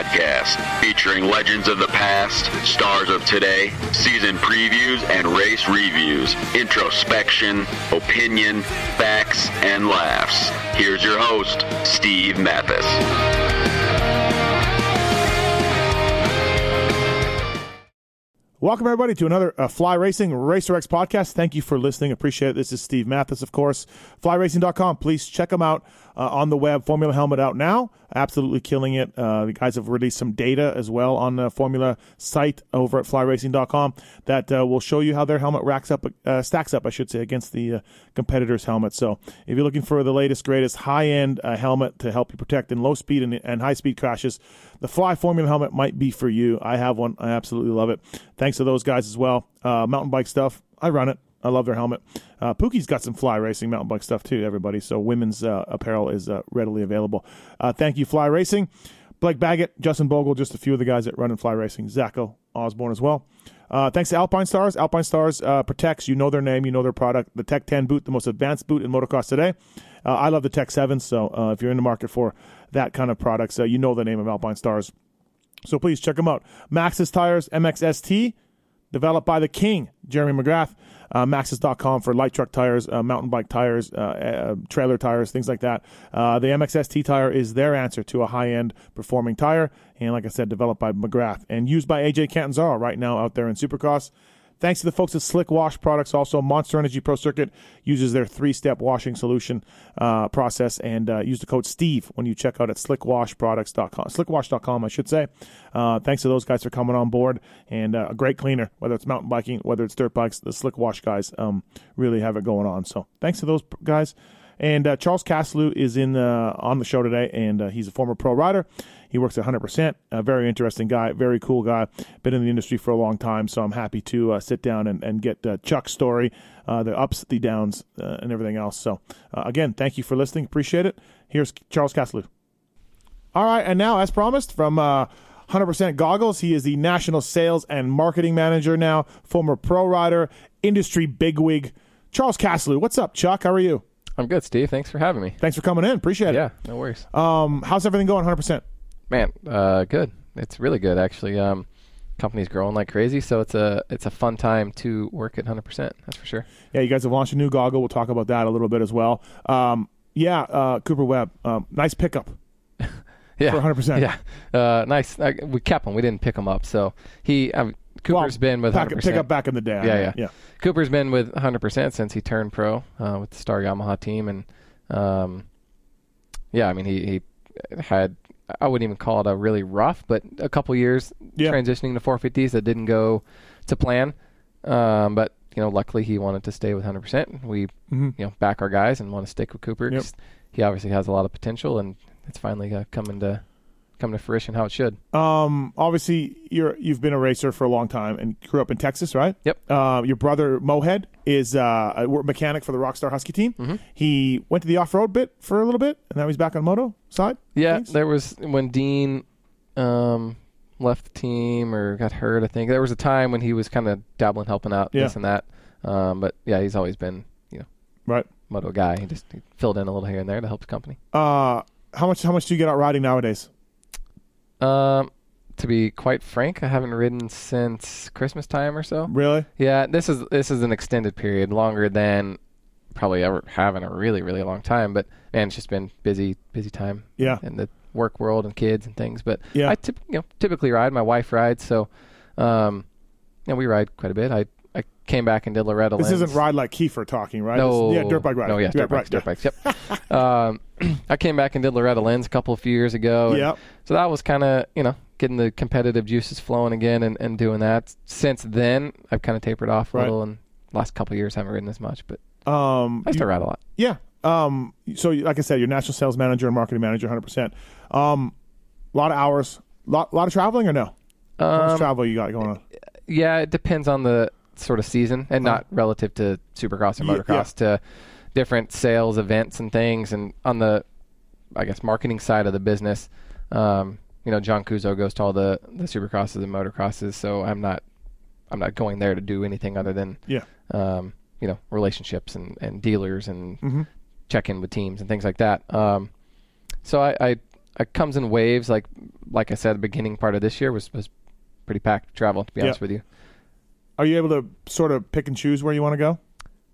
Podcast, featuring legends of the past, stars of today, season previews and race reviews, introspection, opinion, facts, and laughs. Here's your host, Steve Matthes. Welcome, everybody, to another uh, Fly Racing Racer X podcast. Thank you for listening. Appreciate it. This is Steve Matthes, of course. FlyRacing.com. Please check them out uh, on the web. Formula Helmet out now. Absolutely killing it. Uh, the guys have released some data as well on the Formula site over at FlyRacing.com that uh, will show you how their helmet racks up, uh, stacks up, I should say, against the uh, competitors' helmet. So if you're looking for the latest, greatest high end uh, helmet to help you protect in low speed and, and high speed crashes, the Fly Formula helmet might be for you. I have one. I absolutely love it. Thanks to those guys as well. Mountain bike stuff. I run it. I love their helmet. Uh, Pookie's got some fly racing mountain bike stuff too, everybody. So women's uh, apparel is uh, readily available. Uh, thank you, Fly Racing. Blake Baggett, Justin Bogle, just a few of the guys that run in Fly Racing. Zacho Osborne as well. Uh, thanks to Alpine Stars. Alpine Stars uh, protects. You know their name. You know their product. The Tech 10 boot, the most advanced boot in motocross today. I love the Tech 7. So if you're in the market for that kind of products, uh, you know the name of Alpine Stars. So please check them out. Maxxis Tires, MXST, developed by the King, Jeremy McGrath. Uh, Maxxis.com for light truck tires, uh, mountain bike tires, uh, uh, trailer tires, things like that. Uh, the MXST tire is their answer to a high end performing tire. And like I said, developed by McGrath and used by AJ Catanzaro right now out there in Supercross. Thanks to the folks at Slick Wash Products. Also, Monster Energy Pro Circuit uses their three-step washing solution uh, process, and uh, use the code Steve when you check out at slickwashproducts.com. Slickwash.com, I should say. Uh, thanks to those guys for coming on board, and uh, a great cleaner, whether it's mountain biking, whether it's dirt bikes. The Slick Wash guys um, really have it going on. So, thanks to those guys. And uh, Charles Castloo is in on the show today, and uh, he's a former pro rider. He works at 100%. A very interesting guy, very cool guy. Been in the industry for a long time, so I'm happy to uh, sit down and, and get uh, Chuck's story, uh, the ups, the downs, and everything else. So, again, thank you for listening. Appreciate it. Here's Charles Castloo. All right, and now, as promised, from uh, 100% Goggles, he is the National Sales and Marketing Manager now, former pro rider, industry bigwig. Charles Castloo. What's up, Chuck? How are you? I'm good, Steve. Thanks for having me. Thanks for coming in. Appreciate Yeah, it. Yeah, no worries. Um, how's everything going? 100%. Man, uh, good. It's really good actually. Um, company's growing like crazy, so it's a it's a fun time to work at 100%. That's for sure. Yeah, you guys have launched a new goggle. We'll talk about that a little bit as well. Um, yeah, uh, Cooper Webb, um, nice pickup Yeah, for 100%. Yeah, uh, nice. Uh, we kept him. We didn't pick him up. So he um, Cooper's Well, been with back, 100%. pick up back in the day. Yeah, yeah. yeah. Cooper's been with 100% since he turned pro uh, with the Star Yamaha team, and um, yeah, I mean he he had I wouldn't even call it a really rough, but a couple years Yeah. transitioning to 450s that didn't go to plan. Um, but you know, luckily he wanted to stay with 100%. We Mhm. you know back our guys and want to stick with Cooper. Yep. He obviously has a lot of potential, and it's finally uh, coming to coming to fruition how it should. Um, obviously, you're you've been a racer for a long time and grew up in Texas, right? Yep. Uh, your brother Mohead is uh, a mechanic for the Rockstar Husky team. Mm-hmm. He went to the off road bit for a little bit, and now he's back on moto side. Yeah, things? there was when Dean um, left the team or got hurt. I think there was a time when he was kind of dabbling, helping out Yeah. this and that. Um, but yeah, he's always been you know right? moto guy. He just he filled in a little here and there to help the company. Uh, how much how much do you get out riding nowadays? Um, to be quite frank, I haven't ridden since Christmas time or so. Really? Yeah, this is this is an extended period, longer than probably ever have in a really really long time. But man, it's just been busy busy time. Yeah. in the work world and kids and things. But Yeah. I typ- you know typically ride. My wife rides, so um, you know we ride quite a bit. I I came back and did Loretta This Lynn's. isn't ride like Kiefer talking, right? No, This- yeah, dirt bike riding. No, yeah, dirt bikes, right, dirt bikes. Yep. um, I came back and did Loretta Lynn's a couple of few years ago. Yep. So that was kind of you know getting the competitive juices flowing again and, and doing that. Since then, I've kind of tapered off a Right. little, and last couple of years haven't ridden as much, but Um, I you- still ride a lot. Yeah. Um, so, like I said, you're national sales manager and marketing manager, 100%. Um, a lot of hours, lot, lot of traveling or no? How much Um, travel you got going on? Yeah, it depends on the sort of season, and not relative to Supercross or Ye- motocross to different sales events and things. And on the, I guess, marketing side of the business, um, you know, John Kuzo goes to all the the Supercrosses and motocrosses, so I'm not, I'm not going there to do anything other than, Yeah. um, you know, relationships and and dealers and Mm-hmm. check in with teams and things like that. Um, so I, I, it comes in waves. Like like I said, the beginning part of this year was was pretty packed travel. To be Yeah. honest with you. Are you able to sort of pick and choose where you want to go?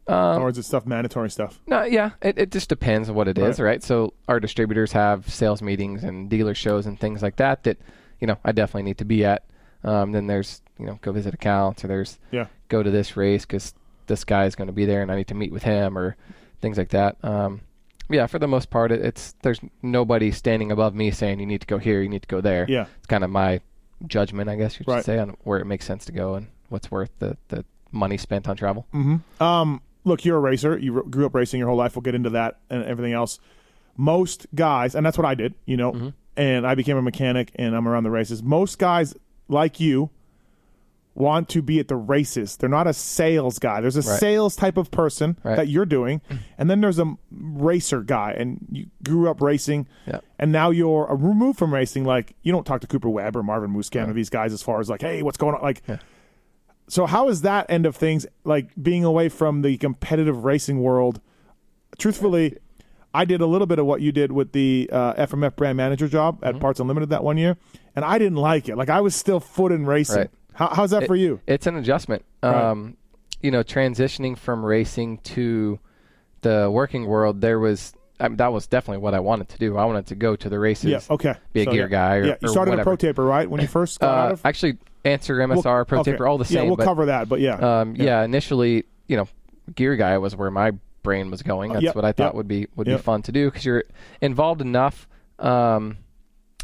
Um, or is it stuff mandatory stuff? No, yeah, it, it just depends on what it is, Right. right. So our distributors have sales meetings and dealer shows and things like that that, you know, I definitely need to be at. Um, then there's, you know, go visit accounts or there's Yeah. go to this race because this guy is going to be there and I need to meet with him or things like that. Um, yeah, for the most part, it, it's there's nobody standing above me saying you need to go here, you need to go there. Yeah. it's kind of my judgment, I guess you should Right. say, on where it makes sense to go and what's worth the the money spent on travel. Um, look, you're a racer. You r- grew up racing your whole life. We'll get into that and everything else. Most guys, and that's what I did, you know, Mm-hmm. and I became a mechanic and I'm around the races. Most guys like you want to be at the races. They're not a sales guy. There's a Right. sales type of person Right. that you're doing, and then there's a racer guy, and you grew up racing, Yeah. and now you're a removed from racing. Like you don't talk to Cooper Webb or Marvin Musquin or these guys as far as like, hey, what's going on? Like, Yeah. So how is that end of things like being away from the competitive racing world? Truthfully, I did a little bit of what you did with the uh, FMF brand manager job Mm-hmm. at Parts Unlimited that one year, and I didn't like it. Like I was still foot in racing. Right. How, how's that for you? It's an adjustment. Right. Um, you know, transitioning from racing to the working world, there was I mean, that was definitely what I wanted to do. I wanted to go to the races. Yeah. Okay. Be a So, gear yeah. guy or- yeah. You started a pro taper right when you first got out Uh, of. actually, answer MSR, We'll- Pro okay. Taper, all the same. Yeah, we'll but, cover that. But yeah. Um, yeah. initially, you know, gear guy was where my brain was going. That's Yep, what I thought yep. would be would Yep. be fun to do because you're involved enough um,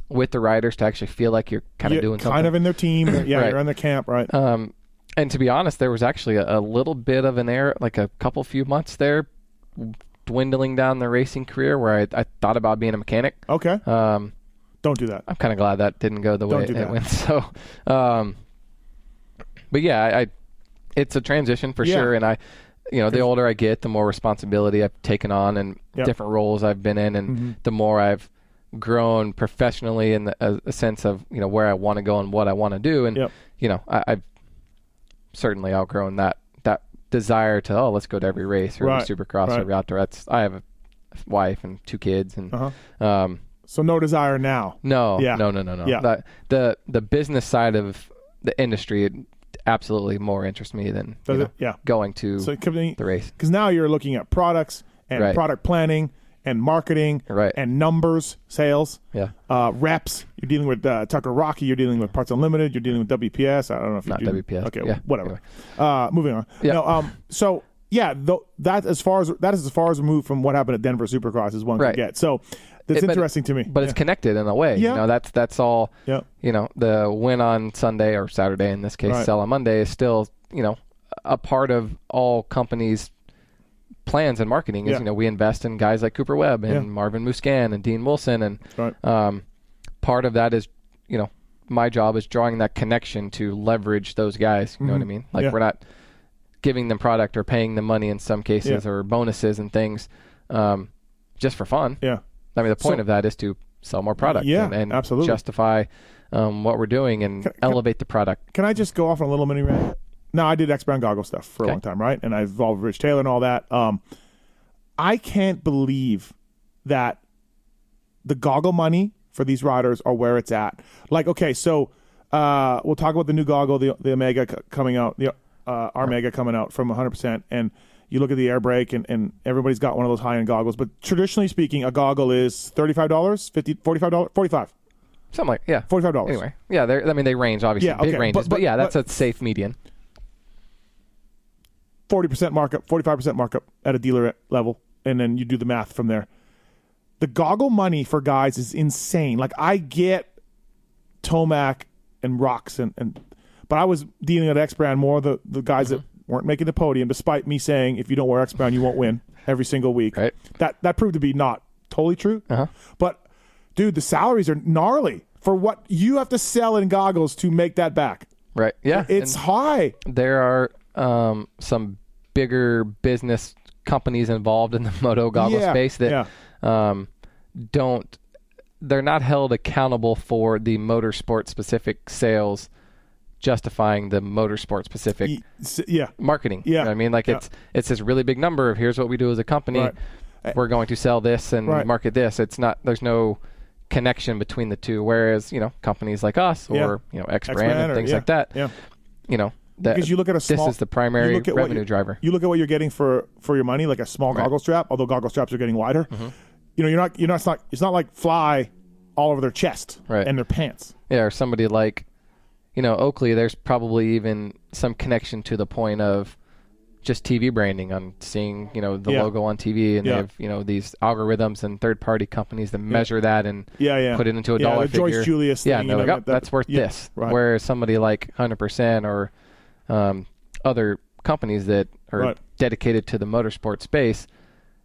with the riders to actually feel like you're kind of You're doing kind something. of in their team. yeah, Right. you're in their camp, right? Um, and to be honest, there was actually a, a little bit of an error, like a couple few months there, dwindling down the racing career where I, I thought about being a mechanic. okay. Um, Don't do that. I'm kind of glad that didn't go the Don't way it that. went. So, um, but yeah, I, I, it's a transition for Yeah. sure. And I, you know, the older I get, the more responsibility I've taken on and Yep. Mm-hmm. different roles I've been in, and the more I've grown professionally in the, a, a sense of you know where I want to go and what I want to do. And Yep. you know, I, I've certainly outgrown that that desire to oh let's go to every race or Right, every supercross right. or every outdoor. That's I have a wife and two kids and Uh-huh. um, So no desire now. no, Yeah. no, no, no, no. Yeah. The, the the business side of the industry it absolutely more interests me than Does it? know, Yeah. going to So the race. because now you're looking at products and Right. product planning and marketing Right. and numbers, sales, Yeah, uh, reps. You're dealing with uh, Tucker Rocky. You're dealing with Parts Unlimited. You're dealing with WPS. I don't know if Not you're dealing, WPS. Okay, Yeah. whatever. Anyway. Uh, moving on. Yeah. No, um, so yeah, th- that as far as that is as far as removed from what happened at Denver Supercross as one Right. can get. So that's It- but- interesting to me. but it's connected in a way. Yeah. You know, that's that's all. yeah, You know, the win on Sunday or Saturday in this case, Right. sell on Monday is still you know a part of all companies' plans and marketing. Is Yeah. you know we invest in guys like Cooper Webb and Yeah. Marvin Musquin and Dean Wilson and right. um, part of that is you know my job is drawing that connection to leverage those guys you know what i mean like Mm-hmm. Yeah. we're not giving them product or paying them money in some cases Yeah. or bonuses and things um, just for fun Yeah. I mean the point So- of that is to sell more product Yeah, and, and absolutely. justify um, what we're doing and can- elevate the product Can I just go off on a little mini rant? No, I did X Brand goggle stuff for a long time, right? And I involved Rich Taylor and all that. Um, I can't believe that the goggle money for these riders are where it's at. Like, okay, so uh, we'll talk about the new goggle, the the Omega c- coming out, the uh, Armega coming out from 100%, and you look at the air brake, and, and everybody's got one of those high end goggles. But traditionally speaking, a goggle is $35, 50 $45, 45 something like yeah $45. anyway yeah they're, i mean they range obviously Yeah, big okay, ranges but- but, but- yeah that's but- a safe median forty percent markup, forty five percent markup at a dealer level, and then you do the math from there. The goggle money for guys is insane. Like I get Tomac and Rocks and, and but I was dealing at X Brand more the the guys mm-hmm. that weren't making the podium, despite me saying if you don't wear X Brand, you won't win every single week. Right. That that proved to be not totally true. Uh-huh. But dude, the salaries are gnarly for what you have to sell in goggles to make that back. Right. Yeah. It's and high. there are um, some bigger business companies involved in the moto goggle Yeah, space that yeah. um, don't. They're not held accountable for the motorsport specific sales, justifying the motorsport specific Yeah. marketing. Yeah. You know I mean, like Yeah. it's it's this really big number of here's what we do as a company. Right. We're going to sell this and Right. market this. It's not. There's no connection between the two. Whereas you know companies like us or Yeah. you know X X brand and or- things yeah, like that. yeah. You know that Because you look at a small. this is the primary look at what revenue you- driver. You look at what you're getting for for your money, like a small goggle strap. Although goggle straps are getting wider, Mm-hmm. you know you're not you're not it's not it's not like fly all over their chest Right. and their pants. Yeah, or somebody like, you know, Oakley. There's probably even some connection to the point of just TV branding on seeing, you know, the Yeah. logo on TV, and Yeah. they have, you know, these algorithms and third-party companies that measure that and Yeah, yeah. put it into a Yeah, dollar the Joyce figure. Julius yeah, thing, like, oh, that- that's worth yeah, this. right. Whereas somebody like 100% or um, other companies that are Right. dedicated to the motorsport space,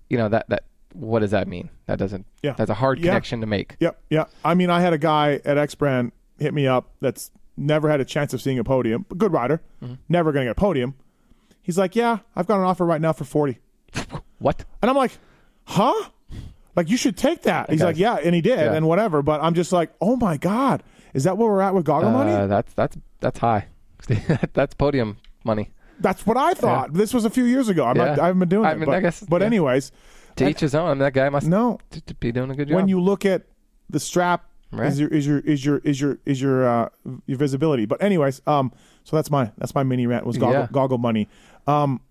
you know, that that what does that mean? That doesn't. Yeah. That's a hard Yeah. connection to make. Yep, yeah. I mean, I had a guy at X Brand hit me up that's never had a chance of seeing a podium, but good rider, Mm-hmm. never going to get a podium. He's like, yeah, I've got an offer right now for forty, What? and I'm like, huh? Like you should take that. He's Okay. like, yeah, and he did, Yeah. and whatever. But I'm just like, oh my god, is that where we're at with goggle money? Uh, that's that's that's high. that's podium money. That's what I thought. This was a few years ago. I'm not, I haven't been doing I it. mean, but, I guess- but yeah. anyways, To And- each his own. I mean, that guy must no. be doing a good job. When you look at the strap, Right. is your is your is your is your is your uh, your visibility. But anyways, um, so that's my that's my mini rant was goggle, Yeah. goggle money. Um,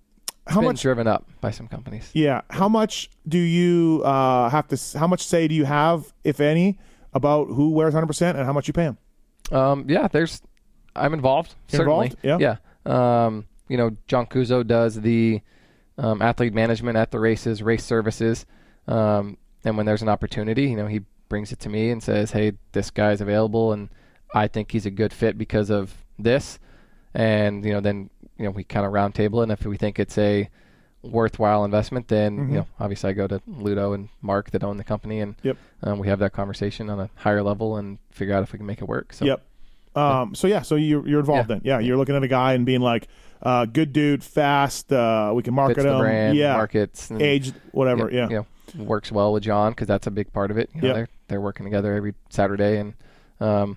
how been much? driven up by some companies. Yeah, how much do you uh have to? How much say do you have, if any, about who wears 100 percent and how much you pay them? Um, yeah, there's. I'm involved. You're certainly. involved? Yeah. Yeah. Um, you know, John Cuso does the um, athlete management at the races, race services, um, and when there's an opportunity, you know, he brings it to me and says, "Hey, this guy's available, and I think he's a good fit because of this." And you know, then you know, we kind of roundtable, and if we think it's a worthwhile investment, then Mm-hmm. you know, obviously I go to Ludo and Mark that own the company, and Yep. um, we have that conversation on a higher level and figure out if we can make it work. So Yep. Um, so yeah, so you're you're involved Yeah. then. Yeah, you're looking at a guy and being like, uh, good dude, fast. Uh, we can market fits the him. brand, yeah, markets, and, aged, whatever. Yeah. you know, works well with John because that's a big part of it. You know, Yep. They're working together every Saturday, and um,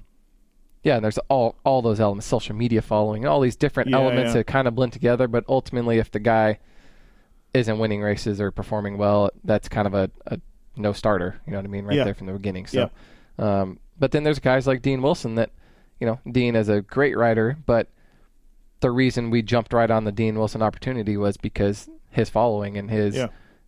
yeah, and there's all all those elements, social media following, all these different Yeah, elements yeah. that kind of blend together. But ultimately, if the guy isn't winning races or performing well, that's kind of a, a no starter. You know what I mean, right Yeah. there from the beginning. So, um, but then there's guys like Dean Wilson that, you know, Dean is a great rider, but the reason we jumped right on the Dean Wilson opportunity was because his following and his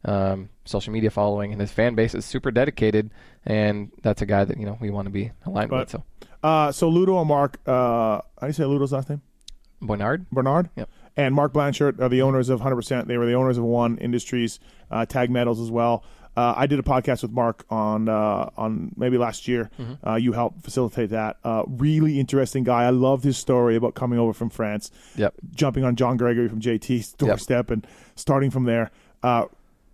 um, social media following and his fan base is super dedicated, and that's a guy that you know we want to be aligned But- with. So Uh, so Ludo and Mark, uh, how do you say Ludo's last name? Boinnard. Boinnard. Yep. And Mark Blanchard are the owners of 100%. They were the owners of One Industries, uh, Tag Metals as well. Uh, I did a podcast with Mark on uh, on maybe last year. Mm-hmm. Uh, you helped facilitate that. Uh, really interesting guy. I loved his story about coming over from France, yep, jumping on John Gregory from JT's doorstep, and starting from there.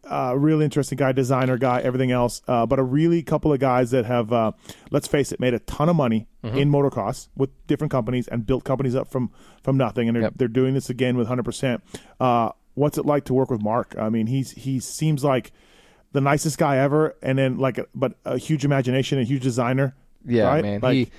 Uh, really interesting guy, designer guy, everything else. Uh, but a really couple of guys that have, uh, let's face it, made a ton of money Mm-hmm. in motocross with different companies and built companies up from from nothing. And they're, Yep. they're doing this again with hundred percent. Uh, what's it like to work with Mark? I mean, he's he seems like the nicest guy ever, and then like, a, but a huge imagination, a huge designer. yeah, right? man. Like, he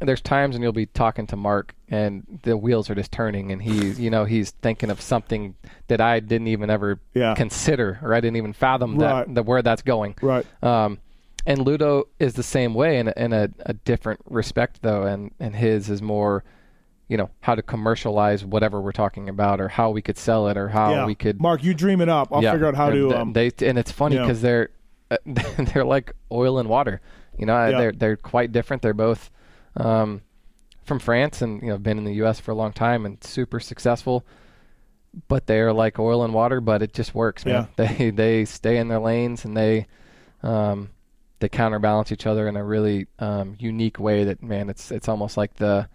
there's times when you'll be talking to Mark and the wheels are just turning, and he's you know he's thinking of something that I didn't even ever Yeah. consider or I didn't even fathom Right. that, that where that's going. right. Um, and Ludo is the same way in a, in a, a different respect though, and and his is more, you know, how to commercialize whatever we're talking about, or how we could sell it, or how yeah. we could. Mark, you dream it up. I'll yeah, figure out how to. Um, they and it's funny because they're uh, they're like oil and water. You know, they're they're quite different. They're both um, from France and you know been in the U.S. for a long time and super successful. but they're like oil and water, but it just works, man. They they stay in their lanes and they um, they counterbalance each other in a really um, unique way. That man, it's it's almost like the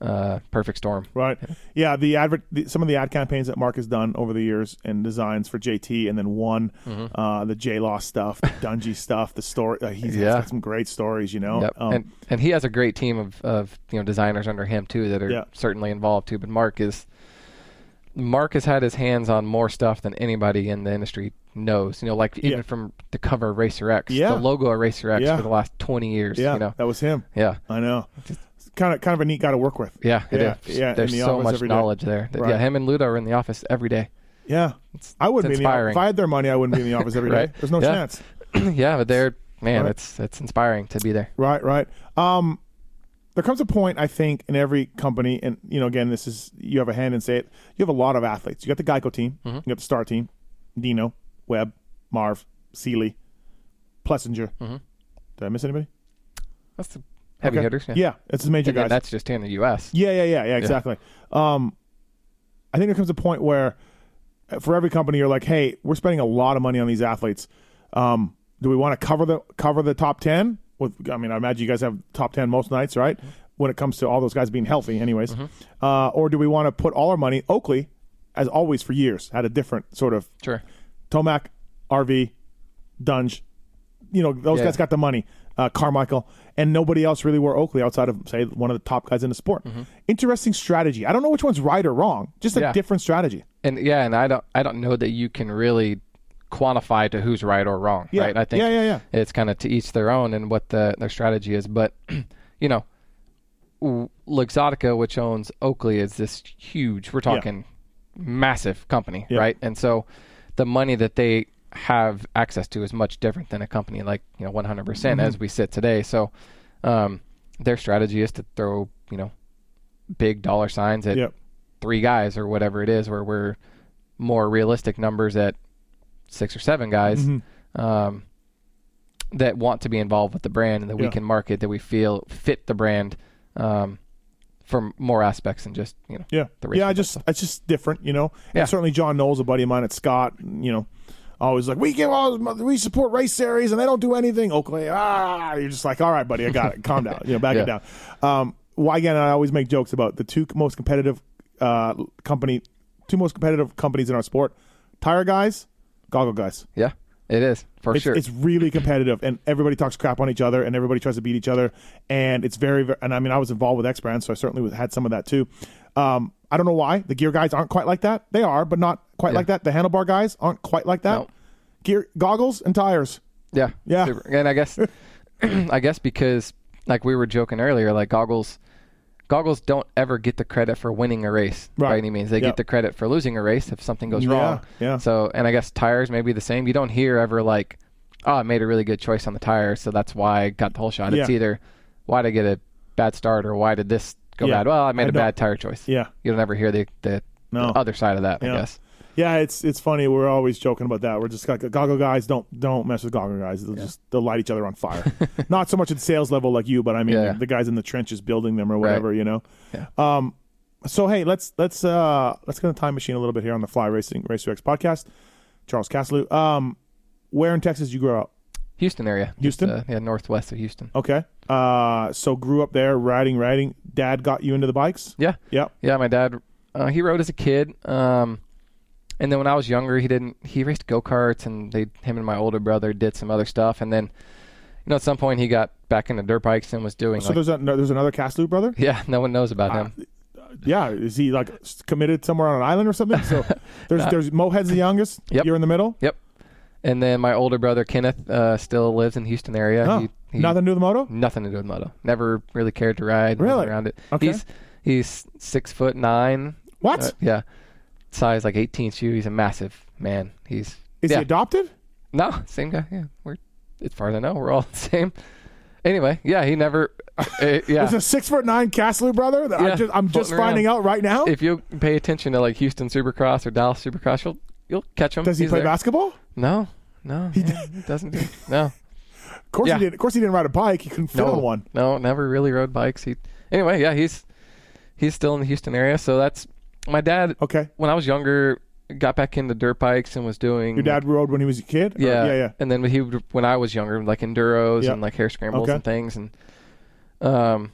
uh, perfect storm. Right. Yeah. The advert, the, some of the ad campaigns that Mark has done over the years and designs for JT, and then one, Mm-hmm. uh, the J Law stuff, the Dungey stuff, the story. Uh, he's, he's Yeah. got some great stories, you know. Yep. Um, and and he has a great team of, of you know designers under him too that are Yeah. certainly involved too. But Mark is Mark has had his hands on more stuff than anybody in the industry knows. You know, like even Yeah. from the cover of Racer X, Yeah. the logo of Racer X Yeah. for the last twenty years. yeah, You know, that was him. yeah. I know. Kind of, kind of a neat guy to work with. Yeah, it Yeah, is. yeah, There's the so much knowledge there. Right. Yeah, him and Ludo are in the office every day. Yeah. I wouldn't it's be in the. If I had their money, I wouldn't be in the office every day. Right. There's no Yeah. chance. yeah, but they're man, Right. it's it's inspiring to be there. Right, right. Um, there comes a point, I think, in every company, and you know, again, this is you have a hand in say it. You have a lot of athletes. You got the Geico team, Mm-hmm. you got the Star team, Dino, Webb, Marv, Seeley, Plessinger. Mm-hmm. Did I miss anybody? That's the heavy Okay. hitters. Yeah, Yeah, it's the major And guys. that's just in the U.S. Yeah, yeah, yeah, yeah, exactly. Um, I think there comes a point where, uh, for every company, you're like, hey, we're spending a lot of money on these athletes. Um, do we want to cover the cover the top ten? With, I mean, I imagine you guys have top ten most nights, right? When it comes to all those guys being healthy, anyways. Uh, or do we want to put all our money? Oakley, as always for years, had a different sort of Sure. Tomac, RV, Dunge. You know, those Yeah. guys got the money. Uh, Carmichael, and nobody else really wore Oakley outside of, say, one of the top guys in the sport. Interesting strategy. I don't know which one's right or wrong. Just a Mm-hmm. Yeah. different strategy. And yeah, and I don't I don't know that you can really quantify to who's right or wrong. Yeah. Right. I think Yeah, yeah, yeah. it's kind of to each their own and what the their strategy is. But you know, Luxottica, which owns Oakley, is this huge. We're talking massive company, Yeah. right? And so the money that they have access to is much different than a company like you know 100% Mm-hmm. as we sit today. So um, their strategy is to throw you know big dollar signs at Yep. three guys or whatever it is, where we're more realistic numbers at six or seven guys Mm-hmm. um, that want to be involved with the brand and that Yeah. we can market that we feel fit the brand um, from more aspects than just you know Yeah, yeah. I just stuff. it's just different, you know. Yeah. And certainly John Knowles, a buddy of mine at Scott. You know, always like we give all we support race series and they don't do anything. Oakley, ah, you're just like, all right, buddy, I got it. Calm down, you know, back it down. Um, why again? I always make jokes about the two most competitive uh, company, two most competitive companies in our sport: tire guys, goggle guys. yeah it is for It's, sure it's really competitive, and everybody talks crap on each other, and everybody tries to beat each other, and it's very, very. And I mean, I was involved with X Brand, so I certainly had some of that too. Um, I don't know why the gear guys aren't quite like that. They are, but not quite Yeah. like that. The handlebar guys aren't quite like that. No. Gear, goggles, and tires. Yeah. Yeah. Super. And I guess I guess because like we were joking earlier, like goggles goggles don't ever get the credit for winning a race Right. by any means. They Yep. get the credit for losing a race if something goes Yeah, wrong. yeah. So and I guess tires may be the same. You don't hear ever like, Oh, I made a really good choice on the tire, so that's why I got the whole shot. It's either why did I get a bad start or why did this go Yeah. bad? Well, I made I a bad tire choice. Yeah, You'll never hear the the, No. the other side of that, Yeah. I guess. yeah. It's it's funny. We're always joking about that. We're just like goggle guys. Don't don't mess with goggle guys. They'll just they'll light each other on fire. not so much at sales level like you, but I mean Yeah. the guys in the trenches building them or whatever. You know. Yeah. Um, so hey, let's let's uh let's get in the time machine a little bit here on the Fly Racing Racer X podcast. Charles Castloo. Um, where in Texas did you grow up? Houston area. Houston? uh, yeah, northwest of Houston. Okay. Uh, so grew up there, riding, riding. Dad got you into the bikes. Yeah. Yep. Yeah, my dad, uh, he rode as a kid. Um, and then when I was younger, he didn't. He raced go karts, and they, him and my older brother did some other stuff. And then, you know, at some point, he got back into dirt bikes and was doing. So like, there's a no, there's another Castloo brother. yeah, no one knows about him. Yeah, is he like committed somewhere on an island or something? So there's there's Mohead's the youngest. Yep. You're in the middle. Yep. And then my older brother Kenneth uh, still lives in Houston area. Oh, He- he- nothing to do with the moto. Nothing to do with moto. Never really cared to ride. Really? around it. Okay. He's he's six foot nine. What? Uh, yeah. Size like 18 shoe. He's a massive man. He's is yeah. he adopted? No, same guy. Yeah, we're as far as I know, we're all the same. Anyway, yeah, he never. uh, yeah, There's a six foot nine Castloo brother. That I Yeah, just, I'm just finding around. out right now. if you pay attention to like Houston Supercross or Dallas Supercross, you'll you'll catch him. Does he He's play there. basketball? No, no, he, he doesn't. Do, no, Of course Yeah. he didn't. Of course he didn't ride a bike. He couldn't fit no on one. No, never really rode bikes. He anyway, yeah, he's he's still in the Houston area, so that's my dad, Okay. when I was younger, got back into dirt bikes and was doing. Your dad rode when he was a kid? Or- Yeah, yeah, yeah. And then he would, when I was younger, like enduros Yeah. and like hare scrambles Okay. and things, and um,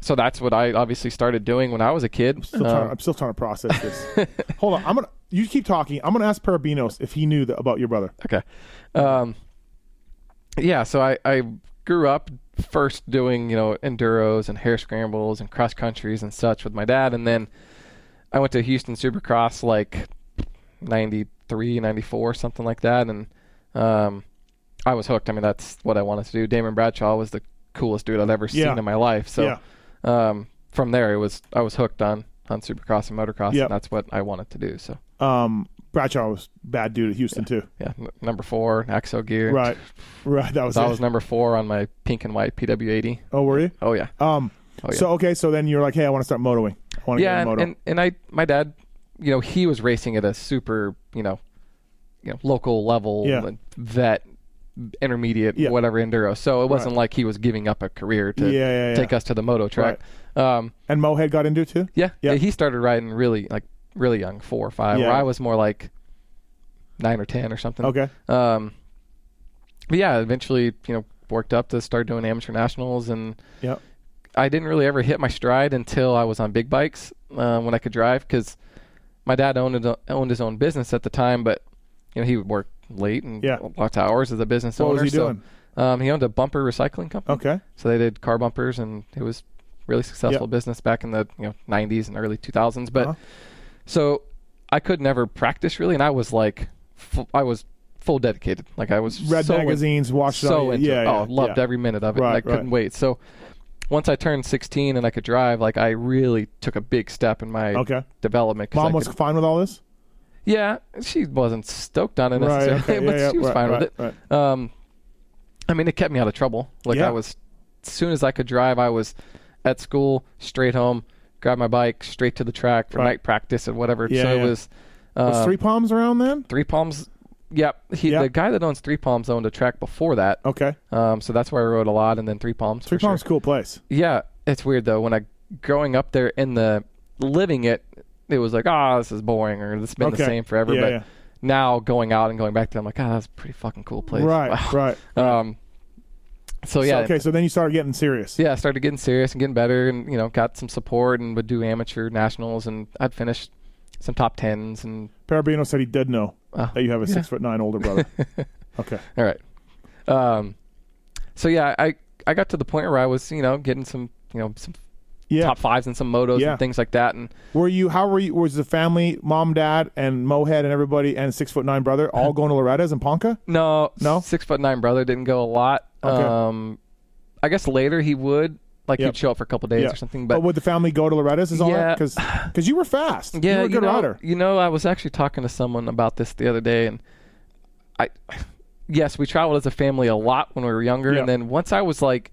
so that's what I obviously started doing when I was a kid. Still trying, Um, I'm still trying to process this. Hold on. I'm gonna. You keep talking. I'm gonna ask Parabinos if he knew that, about your brother. Okay. Um, yeah, so I, I grew up first doing, you know, enduros and hare scrambles and cross countries and such with my dad. And then I went to Houston Supercross like 93, 94, something like that. And um, I was hooked. I mean, that's what I wanted to do. Damon Bradshaw was the coolest dude I'd ever Yeah. seen in my life. So Yeah. um, from there, it was I was hooked on, on Supercross and motocross. Yep. And that's what I wanted to do. So, Um, Bradshaw was a bad dude at Houston too. yeah, n- number four, Axo gear. Right. Right. That was. It. was number four on my pink and white PW80. oh, were you? Oh yeah, Um. Oh, yeah. So okay. So then you're like, hey, I want to start motoring. I want to yeah, get and, a moto. and and I, my dad, you know, he was racing at a super, you know, you know, local level, Yeah. vet, intermediate, Yeah. whatever enduro. So it wasn't Right. like he was giving up a career to Yeah, take us to the moto track. Um, and Mohead got into it too. yeah, Yeah. yeah, he started riding really like really young, four or five. Yeah. Where I was more like nine or ten or something. Okay. Um, but yeah, eventually, you know, worked up to start doing amateur nationals and. Yep. I didn't really ever hit my stride until I was on big bikes uh, when I could drive because my dad owned owned his own business at the time, but you know he would work late and Yeah. lots of hours as a business What owner. was he so, doing? Um, he owned a bumper recycling company. Okay. So they did car bumpers, and it was really successful Yeah. business back in the you know 90s and early 2000s. But Uh-huh. So I could never practice really, and I was like, fu- I was full dedicated. Like I was Read so in- magazines, watched it so into yeah, it. yeah, oh, loved yeah. every minute of it. Right, I couldn't right. wait. So once I turned 16 and I could drive, like I really took a big step in my Okay. development. Mom I was could- fine with all this. yeah, she wasn't stoked on it Right. necessarily, Okay. but yeah, she was right, fine right, with it. Right. Um, I mean, it kept me out of trouble. Like. I was, as soon as I could drive, I was at school, straight home, grab my bike, straight to the track for Right. night practice and whatever. Yeah, so yeah. it was. Um, Was Three Palms around then? Three Palms. Yep. He, Yeah. The guy that owns Three Palms owned a track before that. Okay. Um, so that's where I rode a lot, and then Three Palms. Three for sure. Palms, cool place. Yeah, it's weird though. When I growing up there in the living it, it was like, ah, this is boring, or this has been Okay. the same forever. Yeah, but now going out and going back there, I'm like, ah, that's a pretty fucking cool place. Right. Wow. Right. Um. So So, yeah, okay. So then you started getting serious. yeah, I started getting serious and getting better, and you know, got some support and would do amateur nationals, and I'd finish some top tens, and Parabino said he did know Oh, that you have a yeah. six foot nine older brother. okay. all right. Um. So yeah, I I got to the point where I was, you know, getting some, you know, some Yeah. top fives and some motos Yeah. and things like that, and Were you? How were you? Was the family, mom, dad, and Mohead and everybody, and six foot nine brother all going to Loretta's and Ponca? No, No? Six foot nine brother didn't go a lot. Okay. Um, I guess later he would, like Yep. he'd show up for a couple days Yeah. or something. But, But would the family go to Loretta's? Is all Yeah. Because because you were fast. yeah, you were a good know, rider. You know, I was actually talking to someone about this the other day, and I, yes, we traveled as a family a lot when we were younger, Yeah. and then once I was like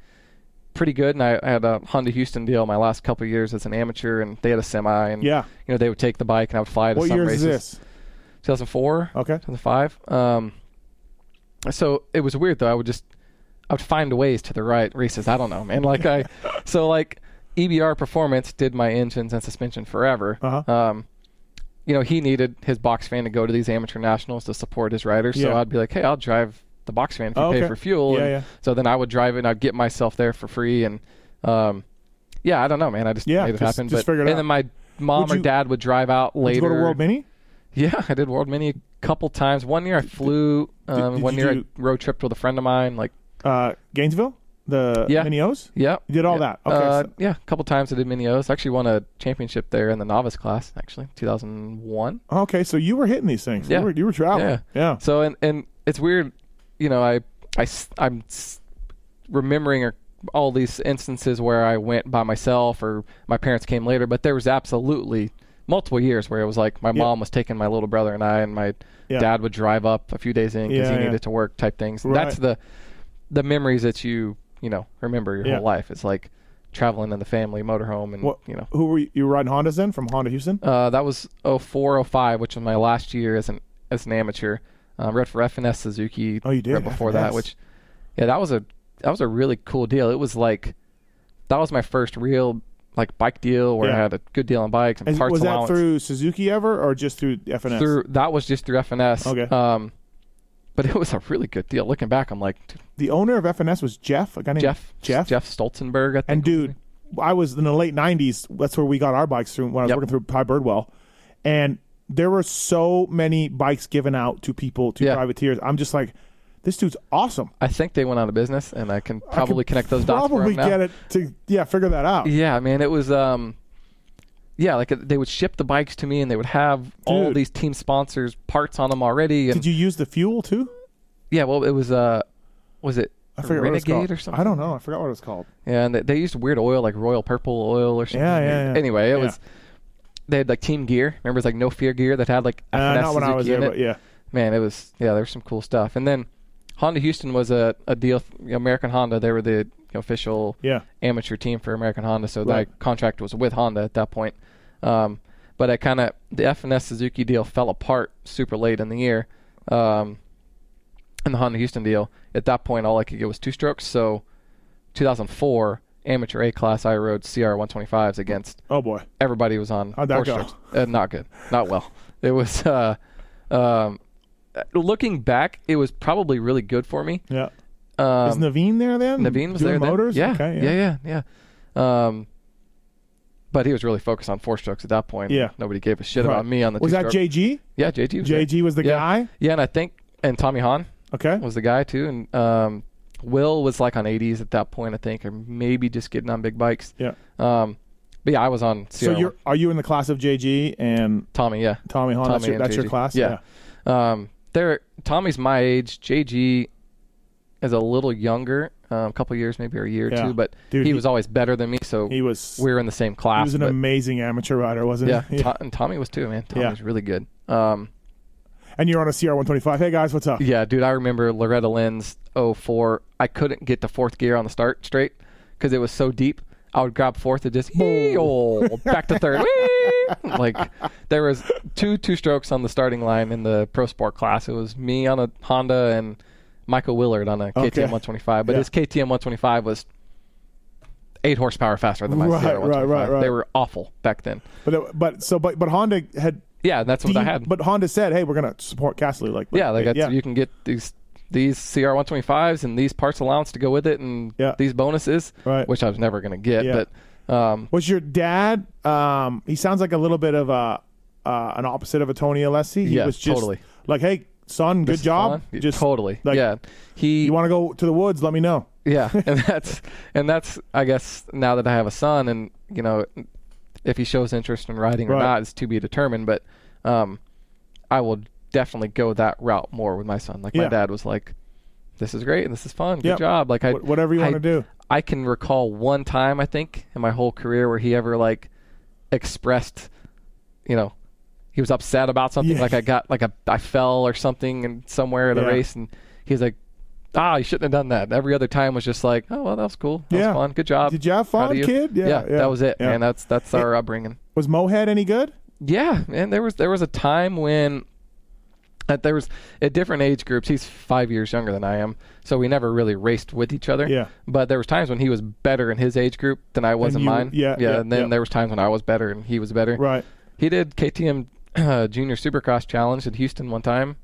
pretty good, and I, I had a Honda Houston deal my last couple of years as an amateur, and they had a semi, and Yeah. you know they would take the bike and I would fly to What some years races. is this? 2004. Okay. 2005. Um, so it was weird though. I would just I would find ways to the right races. I don't know, man. Like I, so like EBR Performance did my engines and suspension forever. Uh-huh. Um, you know, he needed his box fan to go to these amateur nationals to support his riders. So I'd be like, hey, I'll drive the box fan if you Oh, pay okay. for fuel. Yeah, and yeah. So then I would drive it and I'd get myself there for free. And um, yeah, I don't know, man. I just Yeah, made it just- happen. just but and out. then my mom Would or you- dad would drive out Did later. you go to World Mini? Yeah, I did World Mini a couple times. One year I flew. Um, did one year do- I road tripped with a friend of mine. Like, Uh, Gainesville, the Yeah. Mini O's. yeah, You did all yeah. that. Okay. Uh, so- yeah, a couple times I did Mini O's. Actually won a championship there in the novice class. Actually, 2001. okay. So you were hitting these things. Yeah. You were, you were traveling. Yeah. Yeah. So and and it's weird, you know. I I I'm remembering all these instances where I went by myself or my parents came later, but there was absolutely multiple years where it was like my Yeah. mom was taking my little brother and I, and my Yeah. dad would drive up a few days in because Yeah, he needed to work type things. Right. That's the the memories that you you know remember your Yeah. whole life. It's like traveling in the family motorhome and What? you know. Who were you, you were riding Hondas then from Honda Houston? Uh, that was 04, 05, which was my last year as an as an amateur. Um, rode for FNS Suzuki. Oh, you did? right before that, which yeah, that was a that was a really cool deal. It was like that was my first real like bike deal where Yeah. I had a good deal on bikes and parts was that allowance. through Suzuki ever or just through FNS? Through- that was just through FNS. Okay. Um, but it was a really good deal. Looking back, I'm like the owner of FNS was Jeff, a guy named Jeff Jeff. Jeff Stolzenberg. I think And dude. I was in the late '90s. That's where we got our bikes through when I was Yep. working through Ty Birdwell, and there were so many bikes given out to people, to Yeah. privateers. I'm just like, this dude's awesome. I think they went out of business, and I can I probably could connect those dots. for Probably him now. get it to yeah, figure that out. Yeah, I mean, it was um yeah, like uh, they would ship the bikes to me and they would have all Dude. these team sponsors parts on them already and Did you use the fuel too? yeah, well it was uh was it I forget what it's Renegade called. or something? I don't know. I forgot what it was called. Yeah, and they, they used weird oil like royal purple oil or something. Yeah, yeah, yeah. Anyway, it Yeah. was they had like team gear. Remember it was like no fear gear that had like Uh, not when I was there, in but it. yeah. Man, it was yeah, there was some cool stuff. And then Honda Houston was a, a deal American Honda, they were the official Yeah. amateur team for American Honda, so Right. that contract was with Honda at that point. Um, but I kind of the FNS Suzuki deal fell apart super late in the year, um, and the Honda Houston deal at that point all I could get was two strokes. So 2004 amateur A class I rode CR 125s against Oh boy. everybody was on How'd that four go? strokes. Uh, not good, not well. It was. Uh, um, looking back, it was probably really good for me. Yeah. Um, Is Naveen there then? Naveen was Doing there then. motors? Yeah, Okay, yeah, yeah, yeah. Um, but he was really focused on four strokes at that point. Yeah. nobody gave a shit Right. about me on the. Was that two-stroke. JG? Yeah, JG. Was there. JG was the Yeah. guy. Yeah, and I think and Tommy Hahn Okay. was the guy too, and um, Will was like on 80s at that point, I think, or maybe just getting on big bikes. Yeah. Um, but yeah, I was on. CR So you're are you in the class of JG and Tommy. Yeah, Tommy Hahn? that's your, that's your class. Yeah. Um, they're Tommy's my age. JG is a little younger, um, a couple years maybe or a year or Yeah. two, but Dude, he, he- was always better than me. So He was. we were in the same class. he was an but- amazing amateur rider, wasn't yeah, he? To- and Tommy was too, man. Tommy Yeah. was really good. Um, And you're on a CR 125. Hey guys, what's up? yeah, dude, I remember Loretta Lynn's 04. I couldn't get to fourth gear on the start straight because it was so deep. I would grab fourth and just oh, back to third. Whee! like there was two two strokes on the starting line in the pro sport class. It was me on a Honda and Michael Willard on a KTM Okay. 125. But Yeah. his KTM 125 was eight horsepower faster than my Right, CR right, 125. right, right. They were awful back then. But it- but so but but Honda had. Yeah, that's what I had. But Honda said, "Hey, we're gonna support Castley." Like Yeah, like yeah. you can get these these CR one twenty fives and these parts allowance to go with it and Yeah. these bonuses, Right. which I was never going to get. Yeah. But um, Was your dad? Um, he sounds like a little bit of a uh, an opposite of a Tony Alessi. He Yeah, was just totally. like, "Hey, son, good this job. fun. Just totally, like, yeah. He, You want to go to the woods? Let me know." yeah, and that's and that's I guess now that I have a son and you know if he shows interest in riding or not is to be determined. But um, I will definitely go that route more with my son. Like Yeah. my dad was like, "This is great and this is fun. Good Yep. job." Like I Wh- whatever you want to do. I can recall one time I think in my whole career where he ever like expressed, you know, he was upset about something. Yeah. Like I got like a I fell or something and somewhere at Yeah. a race, and he's like, "Ah, you shouldn't have done that." Every other time was just like, "Oh well, that was cool. That Yeah. was fun. Good job. Did you have fun, you." kid? Yeah, yeah, that was it, man. That's that's our upbringing. Was Mohead any good? Yeah, and there was there was a time when uh, there was at different age groups. He's five years younger than I am, so we never really raced with each other. Yeah. But there was times when he was better in his age group than I was And in you- mine. yeah, yeah. and then there was times when I was better and he was better. Right. He did KTM Junior Supercross Challenge in Houston one time,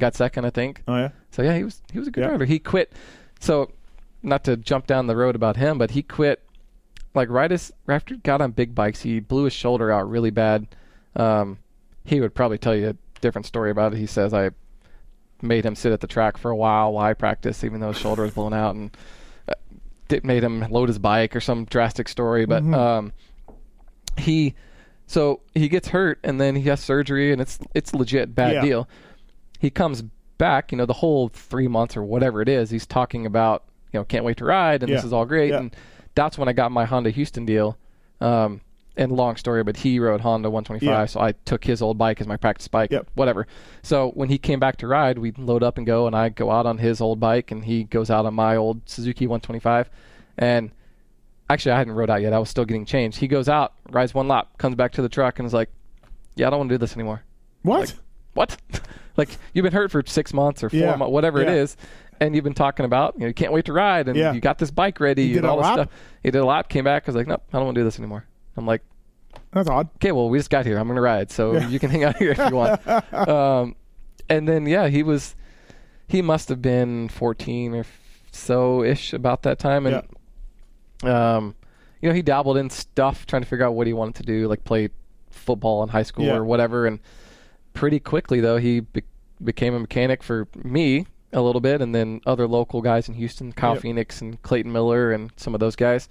got second, I think. Oh yeah. So yeah, he was he was a good Yeah. rider. He quit. So not to jump down the road about him, but he quit like right as right after he got on big bikes. He blew his shoulder out really bad. Um, he would probably tell you a different story about it. He says I made him sit at the track for a while while I practiced, even though his shoulder was blown out, and uh, it made him load his bike or some drastic story. But um, he so he gets hurt and then he has surgery and it's it's legit bad Yeah. deal. He comes back, you know, the whole three months or whatever it is, he's talking about, you know, can't wait to ride and this Yeah. is all great. Yeah. And that's when I got my Honda Houston deal. Um, and long story, but he rode Honda 125, Yeah. so I took his old bike as my practice bike, Yep. whatever. So when he came back to ride, we load up and go, and I go out on his old bike, and he goes out on my old Suzuki 125. And actually, I hadn't rode out yet; I was still getting changed. He goes out, rides one lap, comes back to the truck, and is like, "Yeah, I don't want to do this anymore." What? Like, what? like you've been hurt for six months or four Yeah. months, whatever it Yeah. is, and you've been talking about you know you can't wait to ride, and Yeah. you got this bike ready did and all this lap? stuff. He did a lap, came back, was like, "Nope, I don't want to do this anymore." I'm like, That's odd. okay, well, we just got here. I'm going to ride. So you can hang out here if you want. um, and then, yeah, he was, he must have been 14 or so ish about that time. And, um, you know, he dabbled in stuff trying to figure out what he wanted to do, like play football in high school Yeah. or whatever. And pretty quickly, though, he be- became a mechanic for me a little bit, and then other local guys in Houston, Kyle Yep. Phoenix and Clayton Miller, and some of those guys,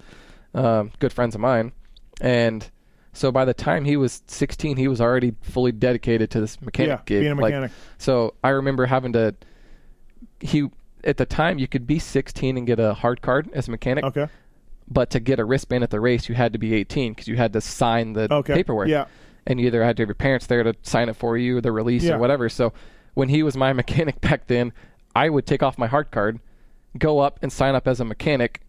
um, good friends of mine. And so by the time he was 16, he was already fully dedicated to this mechanic Yeah, gig. being a Like, mechanic. so I remember having to. He at the time you could be 16 and get a hard card as a mechanic, Okay. But to get a wristband at the race you had to be 18 because you had to sign the Okay. paperwork. Yeah. And you either had to have your parents there to sign it for you, the release Yeah. or whatever. So when he was my mechanic back then, I would take off my hard card, go up and sign up as a mechanic,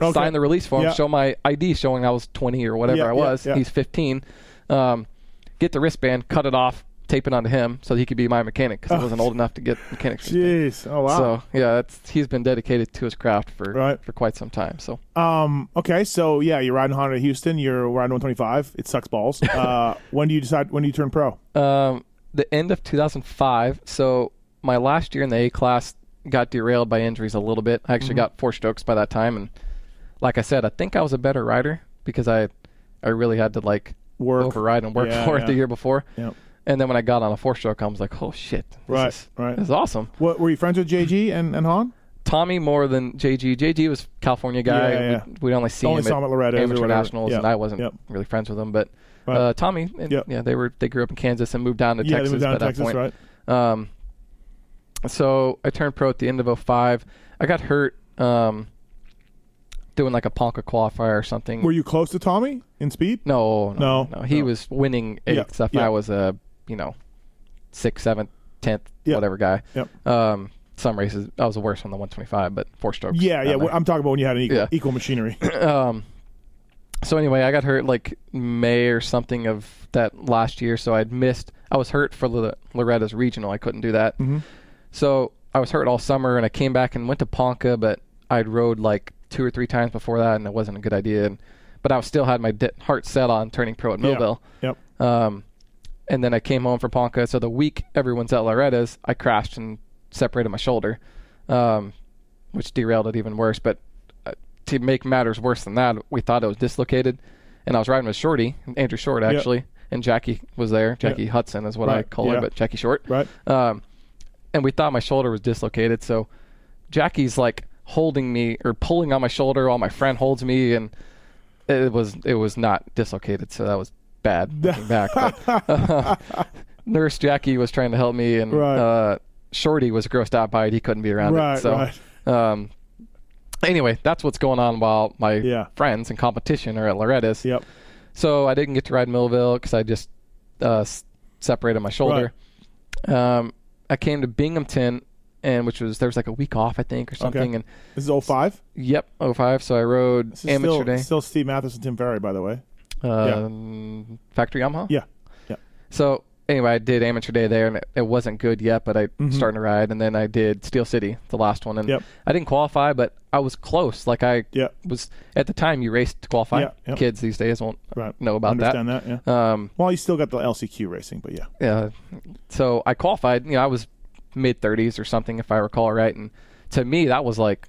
Okay. sign the release form, Yeah. show my ID showing I was 20 or whatever I was. He's 15. Um, get the wristband, cut it off, tape it onto him so he could be my mechanic because I wasn't old enough to get mechanic. wristband. Jeez. Oh wow. So yeah, that's, he's been dedicated to his craft for Right. for quite some time. So Um. Okay. So yeah, you're riding Honda Houston. You're riding 125. It sucks balls. Uh. when do you decide? When do you turn pro? um, the end of 2005. So my last year in the A class got derailed by injuries a little bit. I actually Mm-hmm. got four strokes by that time, and like I said, I think I was a better rider because I I really had to like Work. override and work Yeah, for yeah. it the year before. Yep. And then when I got on a four stroke, I was like, oh shit, this Right, is, right. this is awesome. What were you friends with JG and and Hahn? Tommy more than JG. JG was California guy. Yeah, yeah. We'd, we'd only see Only him saw him at Loretta's or amateur nationals, and I wasn't yep. really friends with him. But Right. uh, Tommy, and, Yep. yeah, they were they grew up in Kansas and moved down to Texas they moved down by to that Texas, point. right? Um, so I turned pro at the end of 05. I got hurt um, doing like a Ponca qualifier or something. Were you close to Tommy in speed? no, no, No, no. He no. was winning eight Yeah, stuff. yeah. I was a you know sixth, seventh, tenth, Yeah. whatever guy. Yep. Um, some races I was the worst on the 125, but four strokes. Yeah, yeah. there. I'm talking about when you had an equal, Yeah. equal machinery. um, so anyway, I got hurt like May or something of that last year. So I'd missed. I was hurt for the Loretta's regional. I couldn't do that. Mhm. So I was hurt all summer, and I came back and went to Ponca, but I'd rode like two or three times before that, and it wasn't a good idea. And, but I still had my de- heart set on turning pro at Yeah. Millville. Yep. Um, and then I came home from Ponca. So the week everyone's at Loretta's, I crashed and separated my shoulder, um, which derailed it even worse. But uh, to make matters worse than that, we thought it was dislocated, and I was riding with Shorty, Andrew Short actually, and Jackie was there. Jackie Hudson is what I call yeah. her, but Jackie Short. Right. Um, and we thought my shoulder was dislocated. So Jackie's like holding me or pulling on my shoulder while my friend holds me, and it was it was not dislocated. So that was bad looking back. But, Nurse Jackie was trying to help me, and Right. uh, Shorty was grossed out by it. He couldn't be around Right, it. So, right. um, anyway, that's what's going on while my Yeah. friends in competition are at Loretta's. Yep. So I didn't get to ride Millville because I just uh, s- separated my shoulder. Um, I came to Binghamton, and which was there was like a week off, I think, or something. And This is 05. yep, 05. So I rode This is amateur still, day, still Steve Matthes and Tim Ferry, by the way. Um, factory Yamaha. Yeah. Yeah. So anyway, I did amateur day there, and it, it wasn't good yet, but I started to ride, and then I did Steel City, the last one, and Mm-hmm. Yep. I didn't qualify, but I was close. Like I Yeah. was at the time you raced to qualify. Yeah, yep. Kids these days won't Right. know about Understand that. yeah. Um, Well, you still got the LCQ racing, but yeah. yeah. So I qualified. You know, I was mid 30s or something, if I recall right. And to me, that was like,